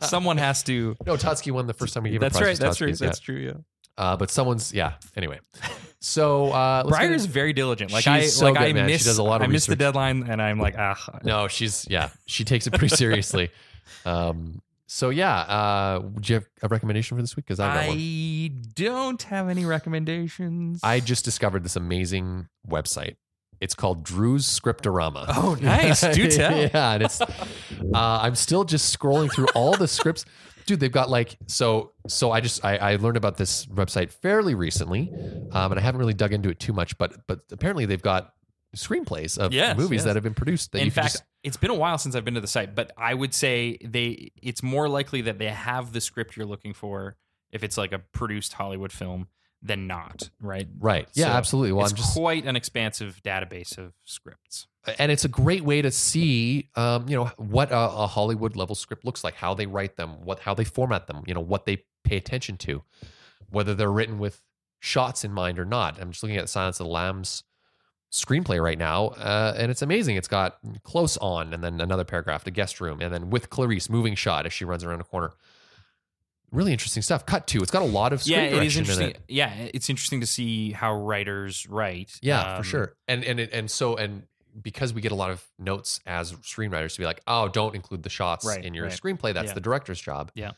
Someone has to. No, Totsky won the first time we gave That's a prize. right. was That's true. Totsky's, yeah. That's true. Yeah. Uh, but someone's yeah. Anyway, so uh, Briar is very diligent. Like She's I, so like good, I man. She miss. does a lot of I miss the deadline, and I'm like, ah. no, she's yeah. She takes it pretty seriously. Um, so yeah, uh, do you have a recommendation for this week? Because I. I don't have any recommendations. I just discovered this amazing website. It's called Drew's Script-O-Rama. Oh, nice. Do tell. yeah, and it's. Uh, I'm still just scrolling through all the scripts, dude. They've got like so. So I just I, I learned about this website fairly recently, um, and I haven't really dug into it too much. But but apparently they've got screenplays of Yes, movies yes. that have been produced. That in you can fact, just- it's been a while since I've been to the site, but I would say they. It's more likely that they have the script you're looking for if it's like a produced Hollywood film than not, right? Right. Yeah, So absolutely. Well, it's just quite an expansive database of scripts. and it's a great way to see um, you know what a, a hollywood level script looks like how they write them what how they format them you know what they pay attention to whether they're written with shots in mind or not i'm just looking at silence of the lambs screenplay right now uh, and it's amazing it's got close on and then another paragraph the guest room and then with clarice moving shot as she runs around a corner really interesting stuff cut to it's got a lot of screen Yeah, it is direction in interesting. it. Yeah, it's interesting to see how writers write. Yeah, for Um, sure. And and it, and so and because we get a lot of notes as screenwriters to be like, oh, don't include the shots Right, in your right. screenplay. That's Yeah. the director's job. Yeah.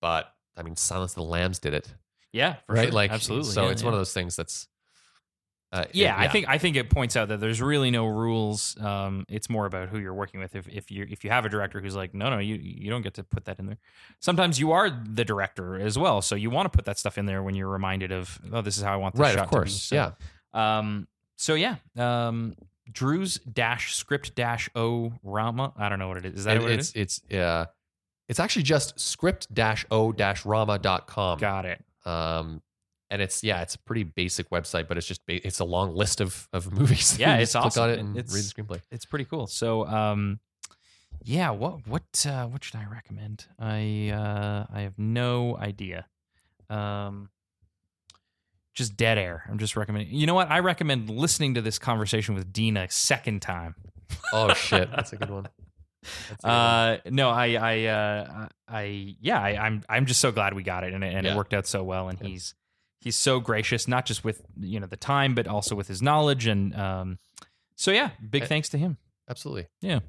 But I mean, Silence of the Lambs did it, Yeah, for right? sure. Like, absolutely. So yeah, it's yeah. one of those things that's. Uh, it- Yeah, I think I think it points out that there's really no rules. Um, it's more about who you're working with. If if you if you have a director who's like, no, no, you you don't get to put that in there. Sometimes you are the director as well, so you want to put that stuff in there when you're reminded of, oh, this is how I want this right, shot of course, to be. So, yeah. Um. So yeah. Um. Drew's dash script dash o Rama. I don't know what it is. Is that And what it it's is? it's uh, it's actually just script dash o rama.com. Got it. Um, and it's yeah, it's a pretty basic website, but it's just ba- it's a long list of of movies. Yeah, it's just click on it and It's- read the screenplay. It's pretty cool. So um. Yeah, what what uh, what should I recommend? I uh, I have no idea. Um, just dead air. I'm just recommending. You know what? I recommend listening to this conversation with Dean a second time. Oh shit, that's a good one. That's a good one. Uh, no, I I uh, I yeah, I, I'm I'm just so glad we got it and it, and Yeah. it worked out so well. And Yeah. he's he's so gracious, not just with you know the time, but also with his knowledge. And um, so yeah, big Uh, thanks to him. Absolutely. Yeah.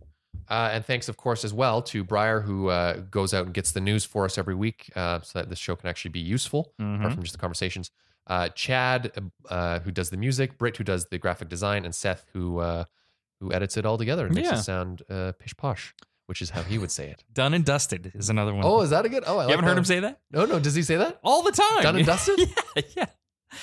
Uh, and thanks, of course, as well to Briar, who uh, goes out and gets the news for us every week uh, so that this show can actually be useful, Mhm. apart from just the conversations. Uh, Chad, uh, who does the music, Britt, who does the graphic design, and Seth, who uh, who edits it all together and makes Yeah. it sound uh, pish posh, which is how he would say it. Done and dusted is another one. Oh, is that a good? Oh, I you haven't heard him say that No, no. Does he say that? all the time. Done and dusted? yeah, yeah.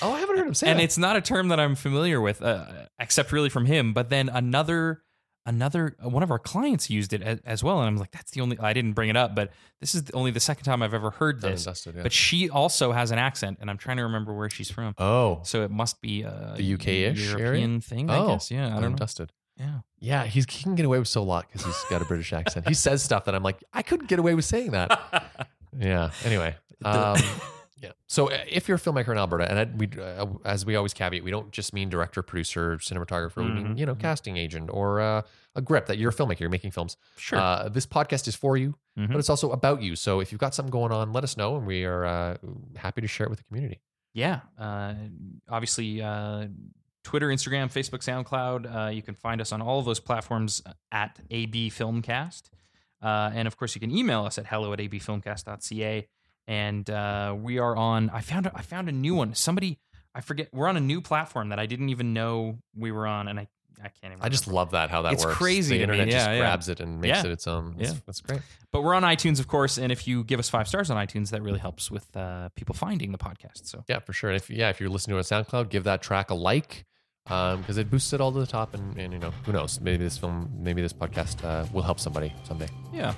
Oh, I haven't heard him say that. and that. it's not a term that I'm familiar with, uh, except really from him. But then another, another one of our clients used it as, as well, and I'm like, that's the only. I didn't bring it up, but this is only the second time I've ever heard Done and this. dusted. Yeah. But she also has an accent, and I'm trying to remember where she's from. oh, So it must be a The UK-ish area? European thing, I Oh, guess. Yeah, I done don't and know. dusted. Yeah, Yeah, he's, he can get away with so a lot because he's got a British accent. He says stuff that I'm like, I couldn't get away with saying that. Yeah. Anyway, um, yeah. So uh, if you're a filmmaker in Alberta, and I, we, uh, as we always caveat, we don't just mean director, producer, cinematographer. We mean Mhm, you know mhm. casting agent or uh, a grip that you're a filmmaker. You're making films. sure. Uh, this podcast is for you, Mhm. but it's also about you. So if you've got something going on, let us know, and we are uh, happy to share it with the community. yeah uh, obviously uh, twitter instagram facebook soundcloud uh, you can find us on all of those platforms at ab filmcast uh, and of course you can email us at hello at abfilmcast.ca and uh, we are on i found a, i found a new one somebody i forget we're on a new platform that i didn't even know we were on and i i can't even I just love that how that It's works. crazy The internet just Yeah, yeah. grabs it and makes Yeah. it its own. That's, Yeah. that's great. but we're on itunes of course and if you give us five stars on itunes that really helps with uh, people finding the podcast so Yeah, for sure. And if yeah, if you're listening to it on SoundCloud, give that track a like because it boosts it all to the top. And, and you know, who knows? Maybe this film, maybe this podcast uh, will help somebody someday. yeah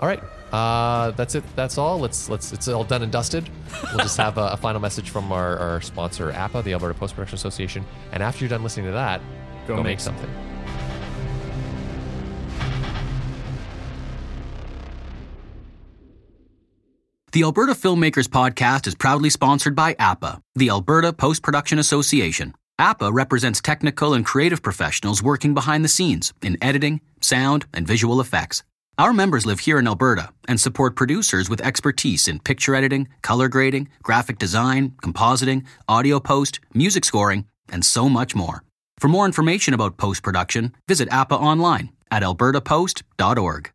All right, uh, that's it. That's all. Let's let's. It's all done and dusted. We'll just have a, a final message from our, our sponsor, APA, the Alberta Post Production Association. And after you're done listening to that, Go go, make make something. The Alberta Filmmakers Podcast is proudly sponsored by APA, the Alberta Post Production Association. APA represents technical and creative professionals working behind the scenes in editing, sound, and visual effects. Our members live here in Alberta and support producers with expertise in picture editing, color grading, graphic design, compositing, audio post, music scoring, and so much more. For more information about post production, visit APA online at albertapost.org.